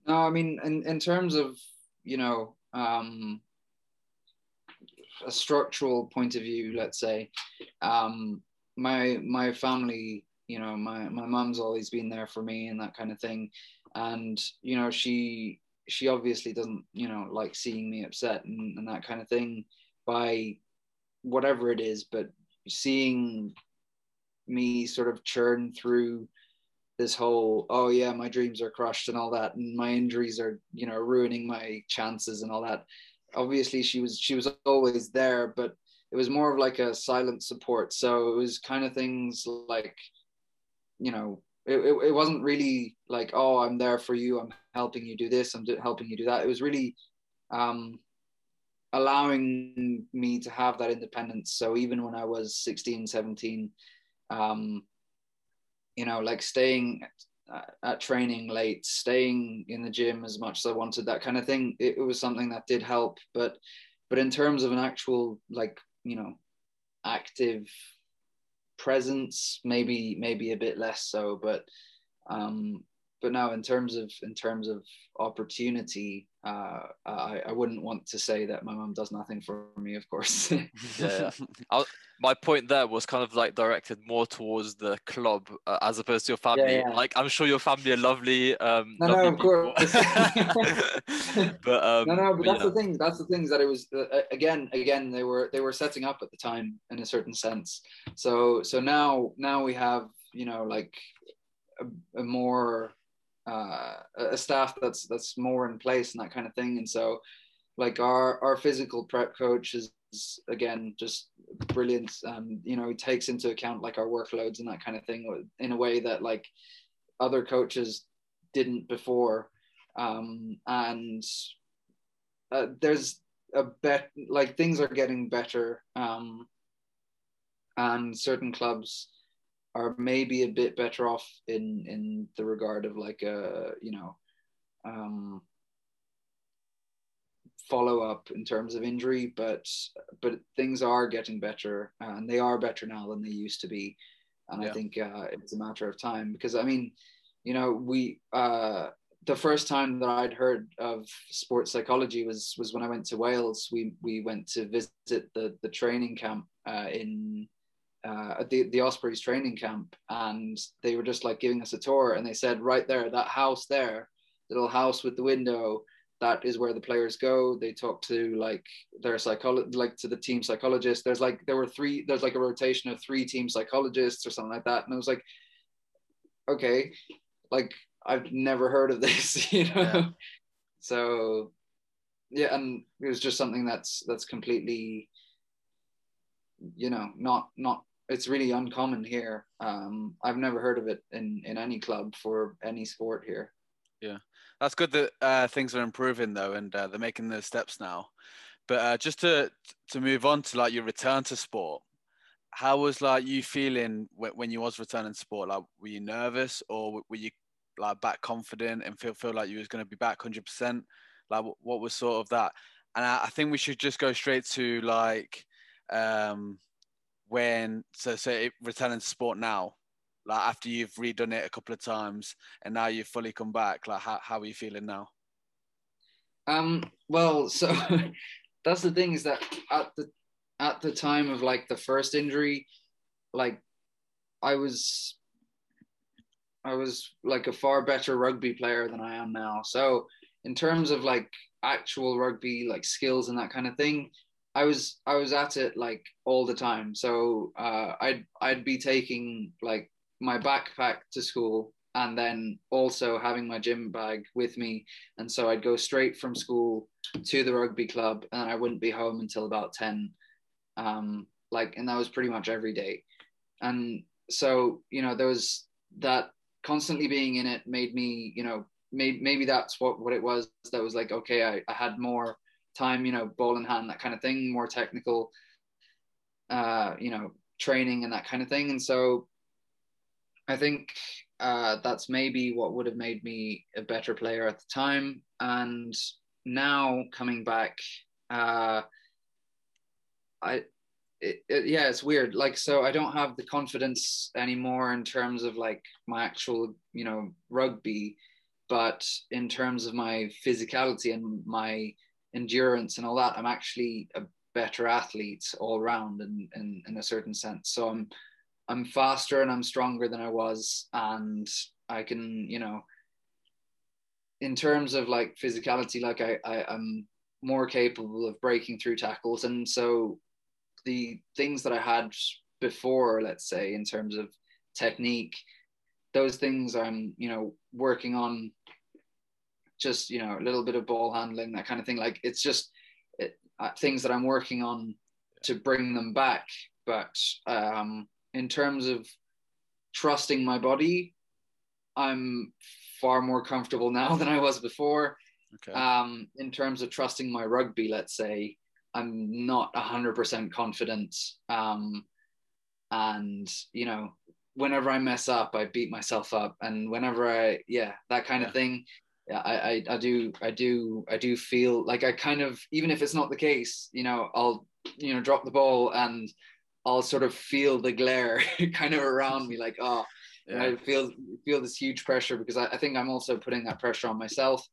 No, I mean, in in terms of you know um, a structural point of view, let's say, um, my my family, you know, my my mom's always been there for me and that kind of thing, and you know, she she obviously doesn't you know like seeing me upset and, and that kind of thing by whatever it is, but seeing me sort of churn through this whole oh yeah my dreams are crushed and all that and my injuries are you know ruining my chances and all that. Obviously she was she was always there but it was more of like a silent support. So it was kind of things like you know it, it, it wasn't really like oh i'm there for you i'm helping you do this i'm helping you do that. It was really um allowing me to have that independence. So even when I was 16, 17, um, you know, like staying at, at training late, staying in the gym as much as I wanted, that kind of thing. It, it was something that did help, but but in terms of an actual like you know active presence, maybe maybe a bit less so, but um, but now in terms of in terms of opportunity, uh, I, I wouldn't want to say that my mum does nothing for me, of course. yeah. I, my point there was kind of like directed more towards the club uh, as opposed to your family. Yeah, yeah. Like I'm sure your family are lovely. Um, No, lovely no, of course. but um, no, no, but that's yeah. the thing. That's the things that it was. Uh, again, again, they were they were setting up at the time in a certain sense. So so now now we have you know like a, a more uh, a staff that's that's more in place and that kind of thing. And so like our our physical prep coach is is, again just brilliant. Um, you know, he takes into account like our workloads and that kind of thing in a way that like other coaches didn't before. Um, and uh, there's a bet like things are getting better. Um, and certain clubs are maybe a bit better off in in the regard of like a you know um follow up in terms of injury but but things are getting better and they are better now than they used to be and Yeah. i think uh, it's a matter of time because i mean you know we uh the first time that I'd heard of sports psychology was was when I went to Wales. We we went to visit the the training camp uh, in uh, at the the Ospreys training camp, and they were just like giving us a tour, and they said right there that house there, the little house with the window, that is where the players go. They talk to like their psychologist, like to the team psychologist. There's like there were three. There's like a rotation of three team psychologists or something like that, and I was like, okay, like I've never heard of this, you know. Yeah. So yeah, and it was just something that's that's completely, you know, not not. It's really uncommon here. Um, I've never heard of it in in any club for any sport here. Yeah, that's good that uh, things are improving though, and uh, they're making those steps now. But uh, just to to move on to like your return to sport, how was like you feeling when, when you was returning to sport? Like, were you nervous or were you like back confident and feel feel like you was going to be back hundred percent? Like, what was sort of that? And I, I think we should just go straight to like um, when so so it, returning to sport now. Like after you've redone it a couple of times and now you've fully come back, like how, how are you feeling now? Um, well, so that's the thing is that at the at the time of like the first injury, like I was I was like a far better rugby player than I am now. So in terms of like actual rugby like skills and that kind of thing, I was I was at it like all the time. So uh, I'd I'd be taking like my backpack to school and then also having my gym bag with me and so I'd go straight from school to the rugby club, and I wouldn't be home until about ten. Um, like, and that was pretty much every day. And so, you know, there was that constantly being in it made me, you know, maybe maybe that's what what it was. That was like, okay, I, I had more time, you know, ball in hand, that kind of thing, more technical, uh, you know, training and that kind of thing. And so, I think uh, that's maybe what would have made me a better player at the time. And now coming back, uh, I, it, it, yeah, it's weird. Like, so I don't have the confidence anymore in terms of like my actual, you know, rugby, but in terms of my physicality and my endurance and all that, I'm actually a better athlete all round in, in, in a certain sense. So I'm, I'm faster and I'm stronger than I was, and I can, you know, in terms of like physicality, like I, I I'm more capable of breaking through tackles, and so the things that I had before, let's say, in terms of technique, those things I'm, you know, working on. Just you know, a little bit of ball handling, that kind of thing. Like it's just it, uh, things that I'm working on to bring them back, but um in terms of trusting my body, I'm far more comfortable now than I was before. Okay. Um, in terms of trusting my rugby, let's say, I'm not 100% confident. Um, and, you know, whenever I mess up, I beat myself up, and whenever I yeah that kind Yeah. of thing. Yeah, I, I, I do I do I do feel like I kind of even if it's not the case, you know, I'll you know drop the ball and I'll sort of feel the glare kind of around me, like oh, Yeah. I feel feel this huge pressure because I, I think I'm also putting that pressure on myself.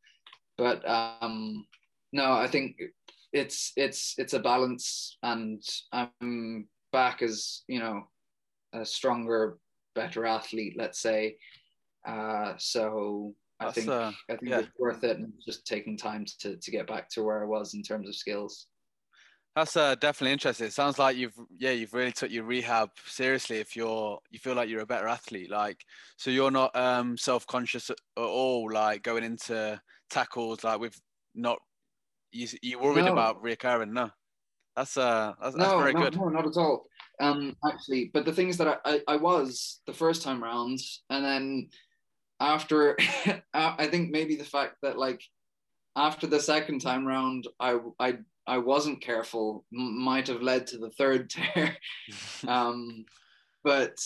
But um, no, I think it's it's it's a balance, and I'm back as you know a stronger, better athlete, let's say. Uh, so I think uh, I think yeah. it's worth it, and just taking time to to get back to where I was in terms of skills. That's uh, definitely interesting. It sounds like you've yeah you've really took your rehab seriously. If you're you feel like you're a better athlete, like so you're not um self conscious at all, like going into tackles like with not you you worried No. about reoccurring. No, that's uh that's, that's very no, good. no, not at all. Um, actually, but the thing is that I, I, I was the first time round, and then after, I think maybe the fact that like after the second time round, I I I wasn't careful m- might have led to the third tear. um, but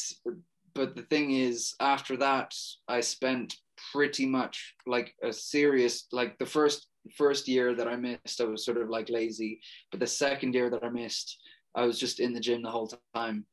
but the thing is, after that, I spent pretty much like a serious like the first first year that I missed, I was sort of like lazy, but the second year that I missed, I was just in the gym the whole time,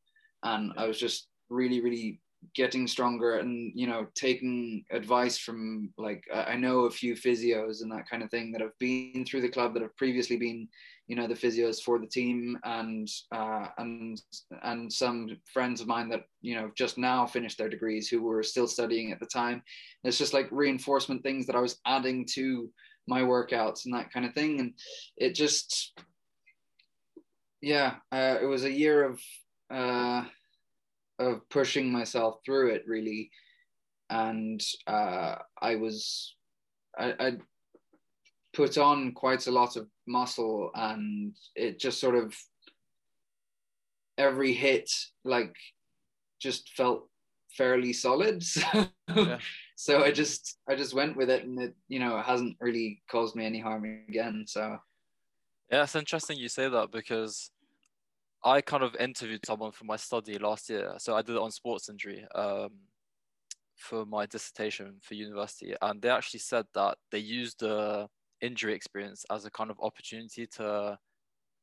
and I was just really really getting stronger and you know taking advice from like I know a few physios and that kind of thing that have been through the club that have previously been you know the physios for the team and uh, and and some friends of mine that you know just now finished their degrees who were still studying at the time. It's just like reinforcement things that I was adding to my workouts and that kind of thing. And it just yeah uh, it was a year of uh, of pushing myself through it really. And uh, I was I, I put on quite a lot of muscle and it just sort of every hit like just felt fairly solid. So, Yeah. so I just I just went with it and it you know it hasn't really caused me any harm again so. Yeah, it's interesting you say that because I kind of interviewed someone for my study last year. So I did it on sports injury um, for my dissertation for university, and they actually said that they used the injury experience as a kind of opportunity to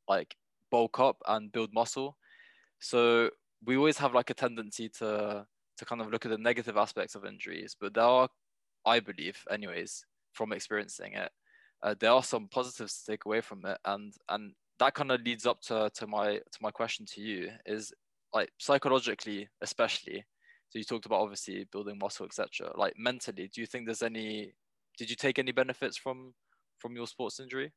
like bulk up and build muscle. So we always have like a tendency to to kind of look at the negative aspects of injuries, but there are, I believe, anyways, from experiencing it, uh, there are some positives to take away from it and and that kind of leads up to to my to my question to you is like psychologically especially so you talked about obviously building muscle etc like mentally do you think there's any did you take any benefits from from your sports injury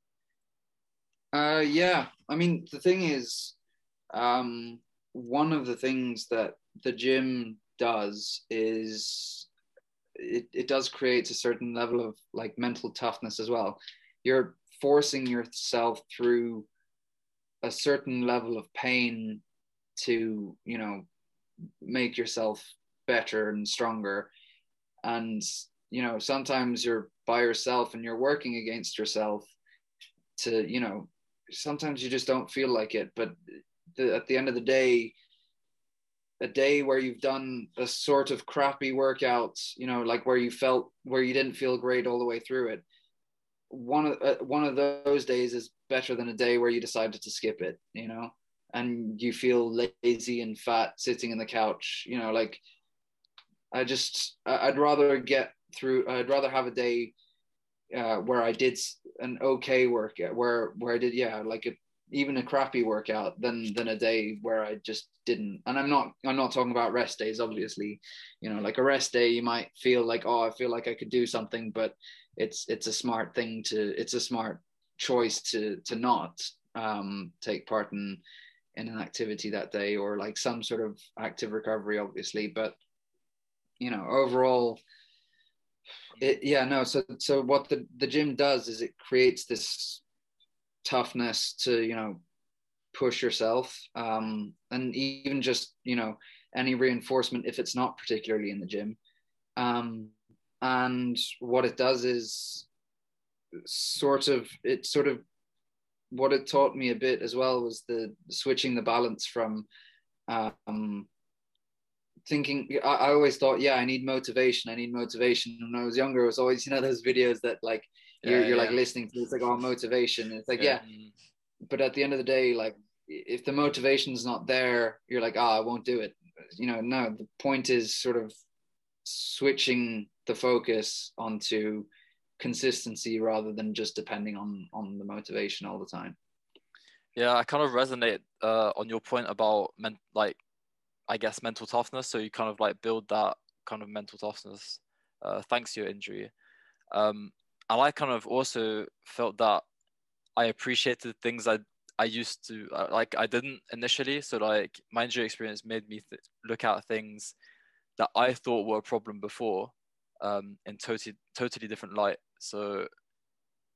Uh, yeah, I mean the thing is, um, one of the things that the gym does is it, it does create a certain level of like mental toughness as well. You're forcing yourself through a certain level of pain to you know make yourself better and stronger. And you know sometimes you're by yourself and you're working against yourself to you know sometimes you just don't feel like it. But the, at the end of the day a day where you've done a sort of crappy workout you know like where you felt where you didn't feel great all the way through it one of uh, one of those days is better than a day where you decided to skip it you know and you feel lazy and fat sitting in the couch you know like i just i'd rather get through i'd rather have a day uh, where I did an okay workout, where where I did yeah, like a, even a crappy workout, than than a day where I just didn't. And I'm not I'm not talking about rest days, obviously. You know, like a rest day, you might feel like oh, I feel like I could do something, but it's it's a smart thing to it's a smart choice to to not um, take part in in an activity that day or like some sort of active recovery, obviously. But you know, overall it, yeah no so so what the the gym does is it creates this toughness to you know push yourself um and even just you know any reinforcement if it's not particularly in the gym um and what it does is sort of it sort of what it taught me a bit as well was the switching the balance from um thinking I, I always thought yeah i need motivation i need motivation when i was younger it was always you know those videos that like you're, Yeah, you're like listening to it's like oh motivation it's like yeah. Mm. but at the end of the day like if the motivation's not there you're like oh i won't do it you know no the point is sort of switching the focus onto consistency rather than just depending on on the motivation all the time Yeah, I kind of resonate uh, on your point about men- like, I guess mental toughness. So you kind of like build that kind of mental toughness uh, thanks to your injury. Um, and I kind of also felt that I appreciated things I I used to uh, like I didn't initially. So like my injury experience made me th- look at things that I thought were a problem before um, in totally totally different light. So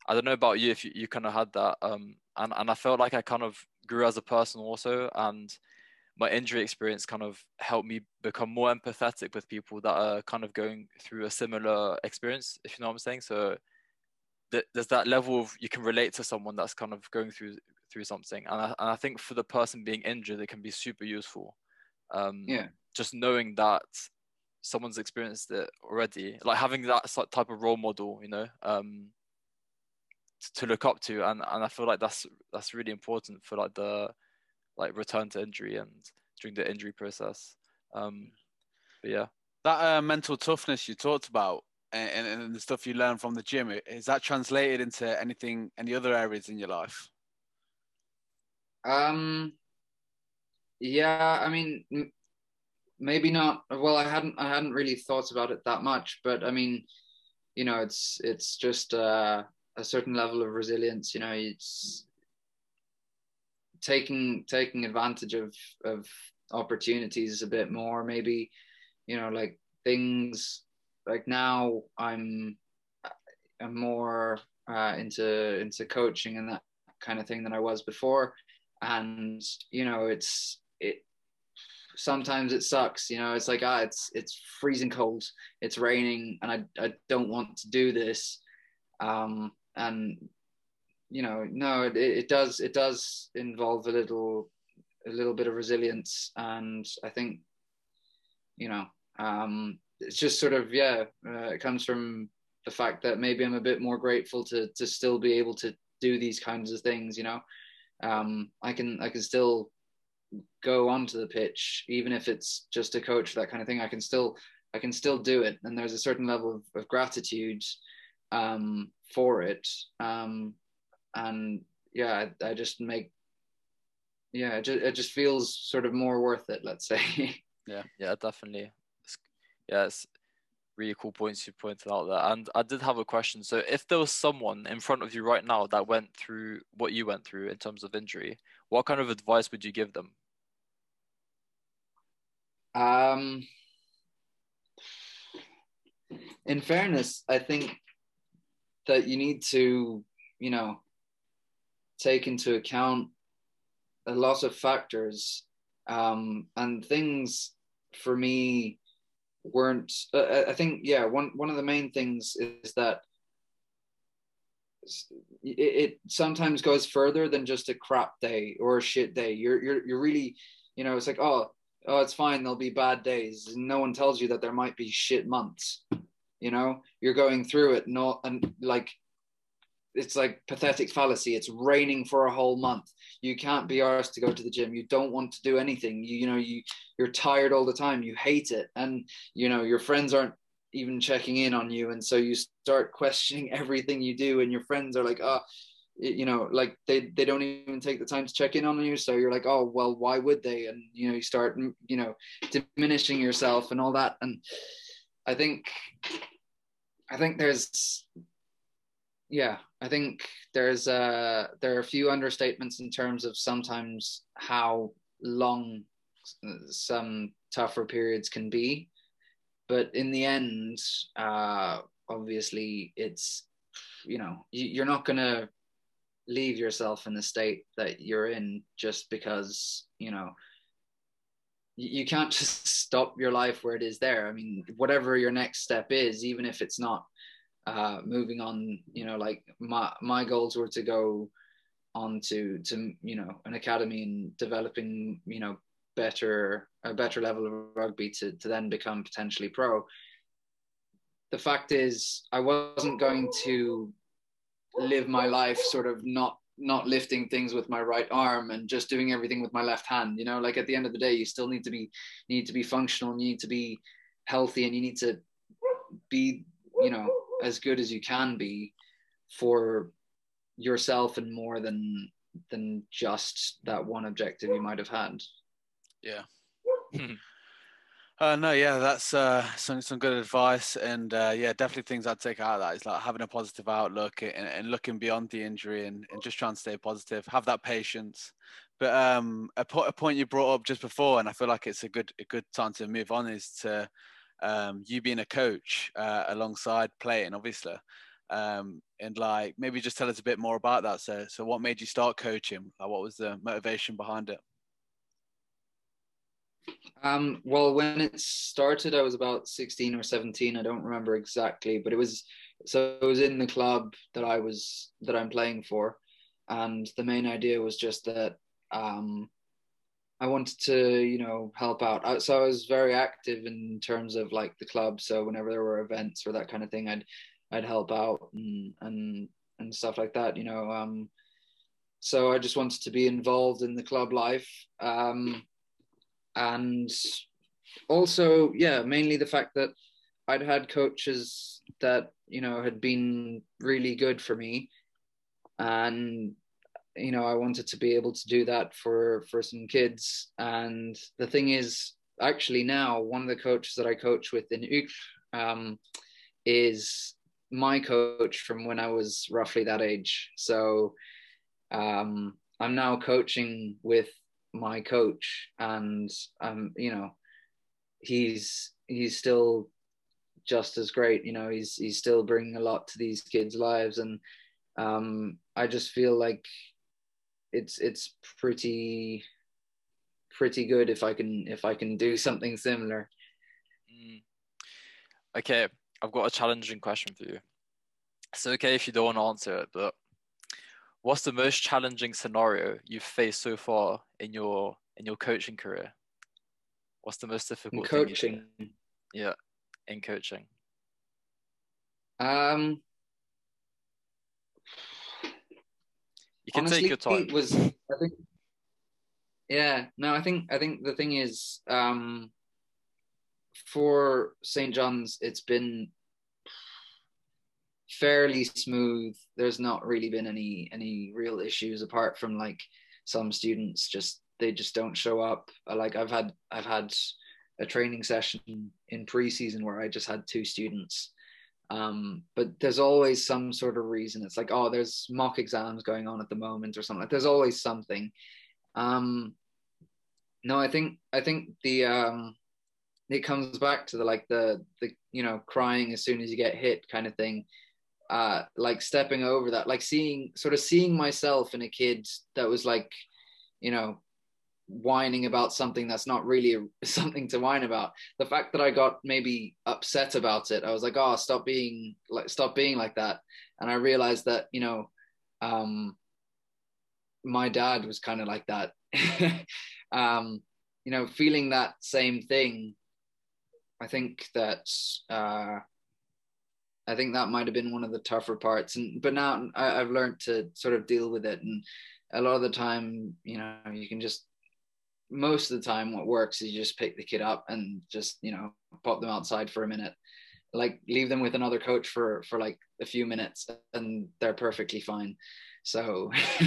I don't know about you if you, you kind of had that, um, and and I felt like I kind of grew as a person also, and my injury experience kind of helped me become more empathetic with people that are kind of going through a similar experience, if you know what I'm saying. So th- there's that level of you can relate to someone that's kind of going through through something, and I, and I think for the person being injured, it can be super useful. Um, yeah just knowing that someone's experienced it already, like having that type of role model, you know, um, to look up to, and and I feel like that's that's really important for like the like return to injury and during the injury process. Um, but yeah, That uh, mental toughness you talked about and, and, and the stuff you learn from the gym, is that translated into anything, any other areas in your life? Um, yeah, I mean, m- maybe not. Well, I hadn't, I hadn't really thought about it that much, but I mean, you know, it's, it's just uh, a certain level of resilience. You know, it's taking, taking advantage of, of opportunities a bit more. Maybe, you know, like things like now I'm, I'm more uh, into into coaching and that kind of thing than I was before and you know it's it sometimes it sucks you know it's like ah it's it's freezing cold it's raining and i, I don't want to do this. Um and you know no it, it does it does involve a little a little bit of resilience. And i think you know um it's just sort of yeah uh, it comes from the fact that maybe i'm a bit more grateful to to still be able to do these kinds of things you know. Um, I can I can still go onto the pitch, even if it's just a coach that kind of thing. I can still I can still do it, and there's a certain level of, of gratitude um, for it. Um, and yeah, I, I just make yeah, it just, it just feels sort of more worth it. Let's say. yeah, yeah, definitely. It's, yeah, it's really cool points you pointed out there. And I did have a question. So if there was someone in front of you right now that went through what you went through in terms of injury, what kind of advice would you give them? Um, in fairness, I think that you need to, you know, take into account a lot of factors um, and things for me weren't. Uh, I think yeah, one one of the main things is that it, it sometimes goes further than just a crap day or a shit day. You're you're you're really, you know, it's like oh oh it's fine. There'll be bad days. No one tells you that there might be shit months. You know, you're going through it, not and like it's like pathetic fallacy. It's raining for a whole month. You can't be arsed to go to the gym. You don't want to do anything. You, you know, you you're tired all the time. You hate it, and you know your friends aren't even checking in on you, and so you start questioning everything you do, and your friends are like, oh, you know, like they they don't even take the time to check in on you. So you're like, oh well, why would they? And you know, you start you know diminishing yourself and all that, and I think I think there's yeah i think there's uh there are a few understatements in terms of sometimes how long some tougher periods can be but in the end uh obviously it's you know you're not to leave yourself in the state that you're in just because you know you can't just stop your life where it is there i mean whatever your next step is even if it's not uh, moving on, you know, like my my goals were to go on to to you know an academy and developing you know better a better level of rugby to to then become potentially pro. The fact is, I wasn't going to live my life sort of not not lifting things with my right arm and just doing everything with my left hand you know? Like at the end of the day you still need to be need to be functional and you need to be healthy and you need to be you know as good as you can be for yourself and more than than just that one objective you might have had. Yeah Uh, no, yeah, that's uh, some some good advice, and uh, yeah, definitely things I'd take out of that is like having a positive outlook and, and looking beyond the injury and, and just trying to stay positive, have that patience. But um, a, po- a point you brought up just before, and I feel like it's a good a good time to move on, is to um, you being a coach uh, alongside playing, obviously, um, and like maybe just tell us a bit more about that. So, so what made you start coaching? Like, what was the motivation behind it? Um, well, when it started, I was about 16 or 17. I don't remember exactly, but it was so it was in the club that I was that I'm playing for, and the main idea was just that um, I wanted to, you know, help out. So I was very active in terms of like the club. So whenever there were events or that kind of thing, I'd I'd help out and and and stuff like that. You know, um, so I just wanted to be involved in the club life. Um, and also yeah mainly the fact that i'd had coaches that you know had been really good for me. And you know i wanted to be able to do that for for some kids. And the thing is actually now one of the coaches that i coach with in Uccle, um, is my coach from when i was roughly that age. So um, i'm now coaching with my coach and um you know he's he's still just as great you know he's he's still bringing a lot to these kids lives. And um i just feel like it's it's pretty pretty good if i can if i can do something similar. Mm. okay i've got a challenging question for you. It's okay if you don't want to answer it but what's the most challenging scenario you've faced so far in your in your coaching career? What's the most difficult in coaching? yeah, in coaching. Um, you can honestly, take your time. Was I think? Yeah, no, I think I think the thing is, um, for St. John's, it's been fairly smooth. There's not really been any any real issues apart from like some students just they just don't show up. Like I've had I've had a training session in preseason where I just had two students. Um, but there's always some sort of reason. It's like, oh, there's mock exams going on at the moment or something. Like there's always something. Um, no, I think I think the um, it comes back to the like the the you know crying as soon as you get hit kind of thing uh like stepping over that like seeing sort of seeing myself in a kid that was like you know whining about something that's not really something to whine about. The fact that i got maybe upset about it i was like oh stop being like stop being like that. And i realized that you know um my dad was kind of like that. Um you know feeling that same thing i think that uh I think that might have been one of the tougher parts. And but now I, have learned to sort of deal with it. And a lot of the time, you know, you can just most of the time what works is you just pick the kid up and just you know pop them outside for a minute like leave them with another coach for for like a few minutes and they're perfectly fine so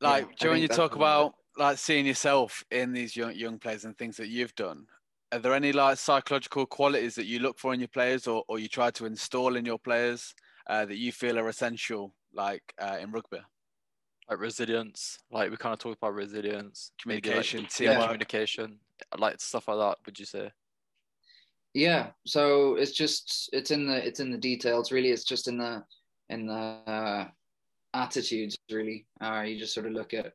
like yeah, when you talk about like seeing yourself in these young young players and things that you've done are there any like psychological qualities that you look for in your players or, or you try to install in your players uh, that you feel are essential like uh, in rugby? Like resilience like we kind of talked about resilience communication like, yeah, communication like stuff like that would you say? Yeah so it's just it's in the it's in the details really. It's just in the in the uh, attitudes really. Uh, you just sort of look at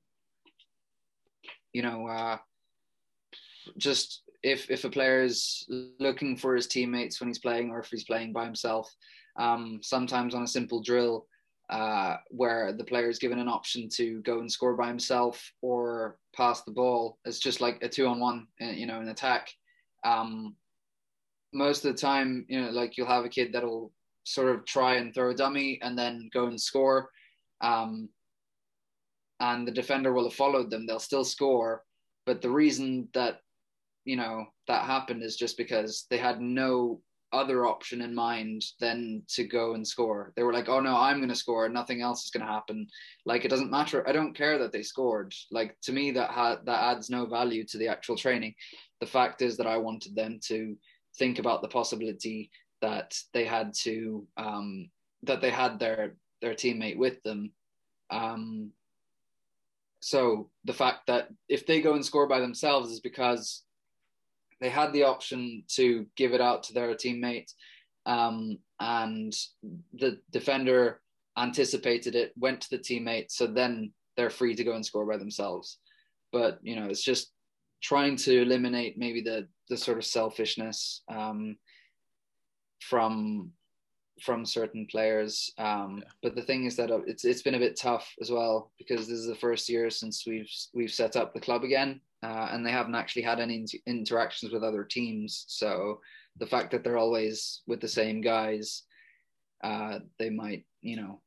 you know uh, just if if a player is looking for his teammates when he's playing or if he's playing by himself, um, sometimes on a simple drill, uh, where the player is given an option to go and score by himself or pass the ball. It's just like a two on one, uh, you know, an attack. Um, most of the time, you know, like you'll have a kid that'll sort of try and throw a dummy and then go and score. Um, and the defender will have followed them. They'll still score. But the reason that, you know, that happened is just because they had no other option in mind than to go and score. They were like, "Oh no, I'm going to score. Nothing else is going to happen." Like it doesn't matter. I don't care that they scored. Like to me, that ha- that adds no value to the actual training. The fact is that I wanted them to think about the possibility that they had to um, that they had their their teammate with them. Um, so the fact that if they go and score by themselves is because they had the option to give it out to their teammate, um, and the defender anticipated it, went to the teammate, so then they're free to go and score by themselves. But you know, it's just trying to eliminate maybe the the sort of selfishness um, from from certain players. Um, yeah. But the thing is that uh, it's it's been a bit tough as well because this is the first year since we've we've set up the club again, uh, and they haven't actually had any interactions with other teams. So the fact that they're always with the same guys, uh, they might you know,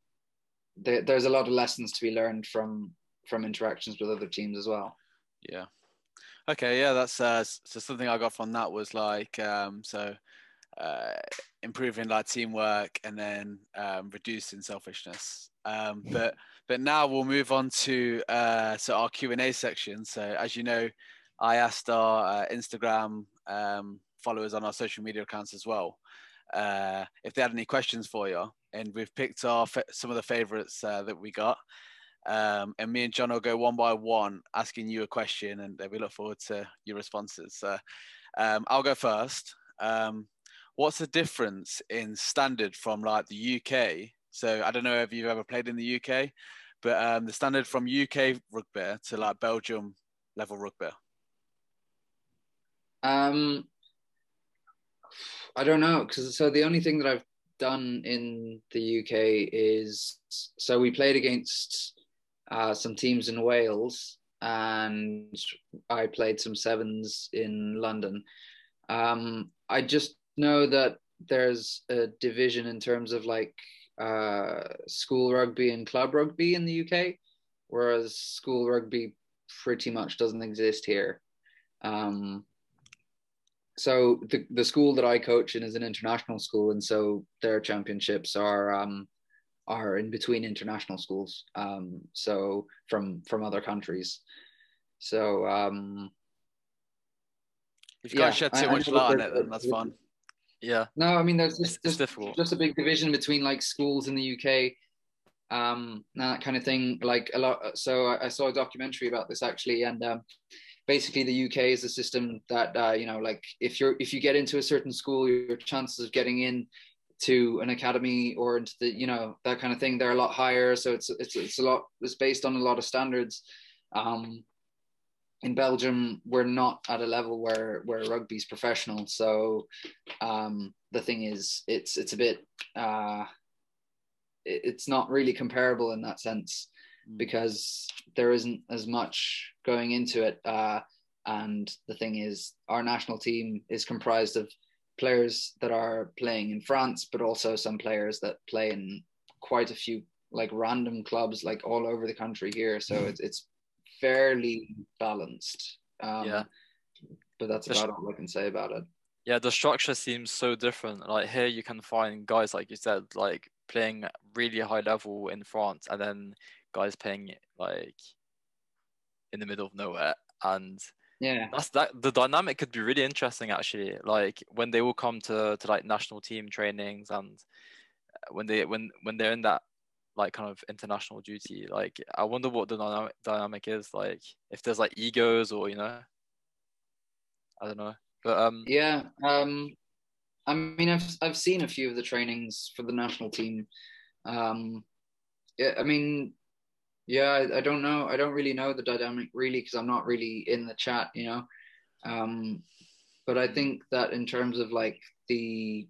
they, there's a lot of lessons to be learned from from interactions with other teams as well. Yeah. Okay, yeah, that's uh, so something I got from that was like um, so uh, improving like teamwork and then um, reducing selfishness. Um, but but now we'll move on to uh, so our Q and A section. So as you know, I asked our uh, Instagram um, followers on our social media accounts as well uh, if they had any questions for you, and we've picked our some of the favorites uh, that we got. Um, and me and John will go one by one, asking you a question, and we look forward to your responses. So, um, I'll go first. Um, what's the difference in standard from like the UK? So I don't know if you've ever played in the UK, but um, the standard from UK rugby to like Belgium level rugby. Um, I don't know because so the only thing that I've done in the UK is so we played against uh, some teams in Wales and I played some sevens in London. Um, I just know that there's a division in terms of like uh, school rugby and club rugby in the UK, whereas school rugby pretty much doesn't exist here. Um, so the, the school that I coach in is an international school, and so their championships are um, are in between international schools. Um, so from from other countries. So um, if you yeah, can't shed too I, much light on it, then that's fun. Yeah. No, I mean there's just, just, just a big division between like schools in the UK, um, and that kind of thing. Like a lot. So I, I saw a documentary about this actually, and um, basically the UK is a system that uh, you know, like if you're if you get into a certain school, your chances of getting in to an academy or into the you know that kind of thing they're a lot higher. So it's it's it's a lot. It's based on a lot of standards. Um, in Belgium, we're not at a level where where rugby's professional. So um, the thing is, it's it's a bit uh, it, it's not really comparable in that sense mm. because there isn't as much going into it. Uh, and the thing is, our national team is comprised of players that are playing in France, but also some players that play in quite a few like random clubs like all over the country here. So mm. it's it's fairly balanced. Um, yeah. But that's about all I can say about it. Yeah, the structure seems so different. Like here, you can find guys like you said, like playing really high level in France, and then guys playing like in the middle of nowhere. And yeah, that's that. The dynamic could be really interesting actually. Like when they will come to to like national team trainings and uh, when they when when they're in that like kind of international duty like i wonder what the dynamic is like if there's like egos or you know? I don't know. But um yeah um i mean i've i've seen a few of the trainings for the national team. Um yeah i mean yeah I, I don't know i don't really know the dynamic really because i'm not really in the chat you know? Um but i think that in terms of like the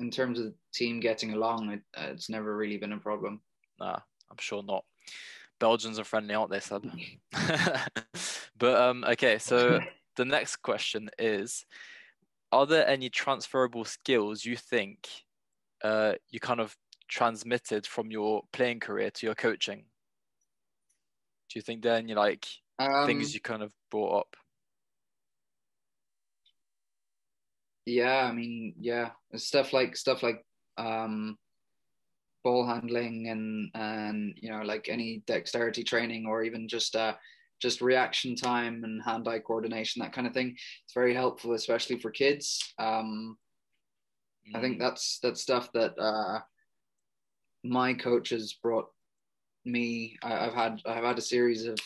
in terms of the team getting along, it, uh, it's never really been a problem. Nah, I'm sure not. Belgians are friendly, aren't they, Seb? but um, okay, so the next question is: Are there any transferable skills you think uh, you kind of transmitted from your playing career to your coaching? Do you think there are any like Um, things you kind of brought up? Yeah, I mean, yeah, stuff like stuff like um, ball handling and and you know like any dexterity training or even just uh just reaction time and hand-eye coordination that kind of thing. It's very helpful, especially for kids. Um, I think that's that's stuff that uh, my coaches brought me. I, I've had I've had a series of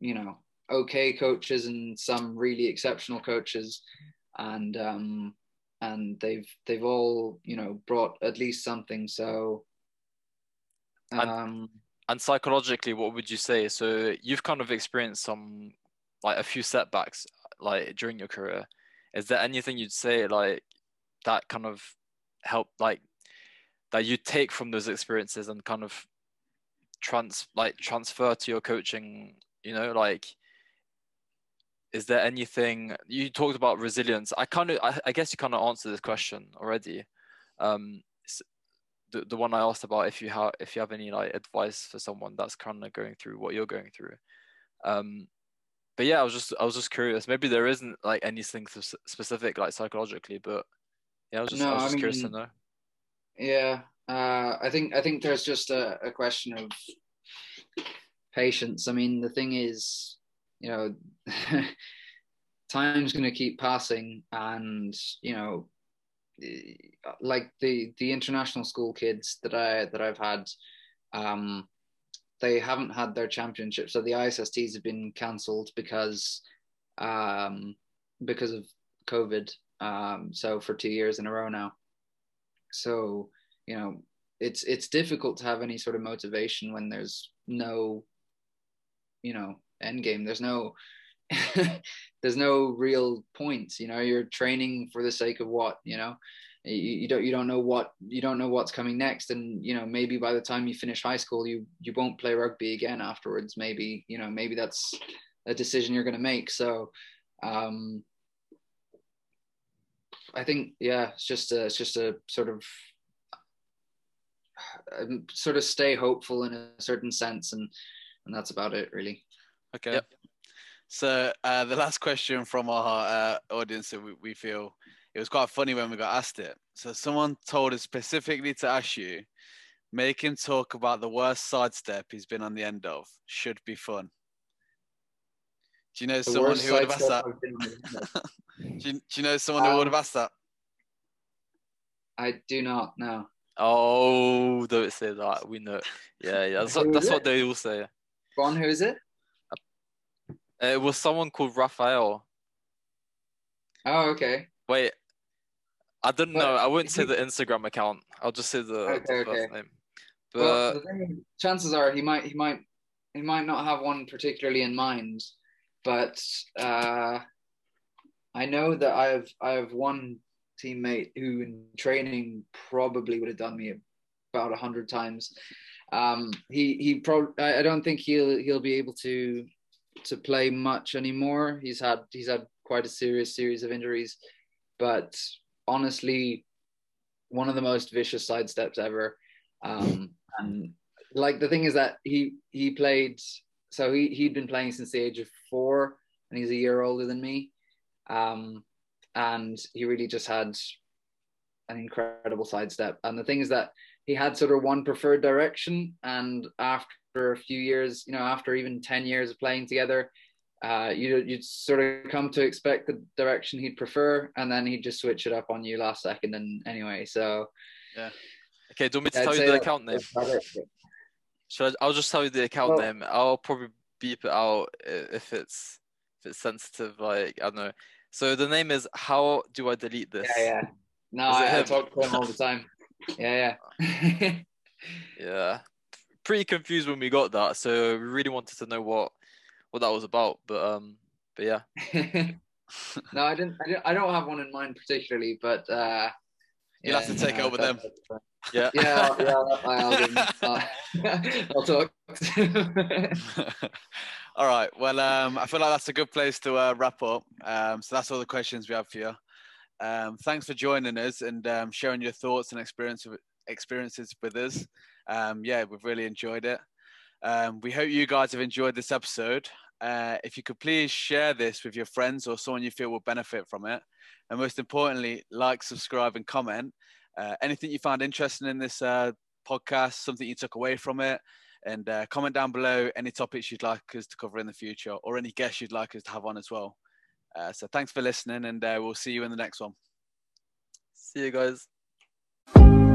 you know okay coaches and some really exceptional coaches, and um, and they've they've all you know brought at least something. So. And- Um, And psychologically, what would you say? So you've kind of experienced some, like a few setbacks, like during your career. Is there anything you'd say like that kind of help, like that you take from those experiences and kind of trans, like transfer to your coaching? You know, like is there anything you talked about resilience? I kind of, I, I guess you kind of answered this question already. Um, the, the one I asked about if you have if you have any like advice for someone that's kind of going through what you're going through. Um, but yeah, I was just I was just curious. Maybe there isn't like anything specific like psychologically, but yeah, I was just I No, was I just curious to mean- know. Yeah, uh, I think I think there's just a, a question of patience. I mean, the thing is, you know, time's going to keep passing, and you know, eh, like the the international school kids that I that I've had, um, they haven't had their championship. So the ISSTs have been cancelled because, um, because of COVID. Um, so for two years in a row now. So you know, it's it's difficult to have any sort of motivation when there's no, you know, end game. There's no. there's no real point you know? You're training for the sake of what you know? You, you don't you don't know what you don't know what's coming next. And you know maybe by the time you finish high school you you won't play rugby again afterwards. Maybe you know maybe that's a decision you're going to make. So um i think yeah it's just a it's just a sort of um, sort of stay hopeful in a certain sense. And and that's about it really Okay. Yep. So uh, the last question from our uh, audience that we, we feel it was quite funny when we got asked it. So someone told us specifically to ask you, make him talk about the worst sidestep he's been on the end of. Should be fun. Do you know The someone who would have asked that? I've. Do you, do you know someone who would have Um, asked that? I do not know. Oh, don't say that. We know. Yeah, yeah. That's, Who what, is that's what they all say. Go on, who is it? Uh, It was someone called Raphael. Oh, okay. Wait, I didn't But know. I wouldn't say he- the Instagram account. I'll just say the, the Okay, first okay. name. But well, the thing chances are he might he might he might not have one particularly in mind, but uh, I know that I have I have one teammate who in training probably would have done me about a hundred times. Um, he he probably I I don't think he'll he'll be able to to play much anymore. He's had he's had quite a serious series of injuries, but honestly, one of the most vicious sidesteps ever. Um, and like the thing is that he he played so he he'd been playing since the age of four and he's a year older than me um and he really just had an incredible sidestep and the thing is that he had sort of one preferred direction and after a few years you know after even 10 years of playing together uh you you'd sort of come to expect the direction he'd prefer and then he'd just switch it up on you last second and anyway so yeah. okay, do you want me to tell you the that- account name? that's about it. Should I, I'll just tell you the account Well- name. I'll probably beep it out if it's if it's sensitive. Like I don't know. So the name is How Do I Delete This? Yeah, yeah. No, I, I talk to him all the time. Yeah, yeah. Yeah. Pretty confused when we got that, so we really wanted to know what what that was about. But um, but yeah. no, I didn't, I didn't. I don't have one in mind particularly, but uh, You'll have to take it over them. Yeah. Yeah, yeah, I'll, I'll, I'll talk. all right. Well, um, I feel like that's a good place to uh, wrap up. Um, so that's all the questions we have for you. Um, thanks for joining us and um, sharing your thoughts and experience experiences with us. Um, yeah, we've really enjoyed it. Um, we hope you guys have enjoyed this episode. Uh, if you could please share this with your friends or someone you feel will benefit from it, and most importantly, like, subscribe, and comment. Uh, anything you found interesting in this uh, podcast, something you took away from it, and uh, comment down below any topics you'd like us to cover in the future or any guests you'd like us to have on as well. Uh, so thanks for listening, and uh, we'll see you in the next one. See you guys.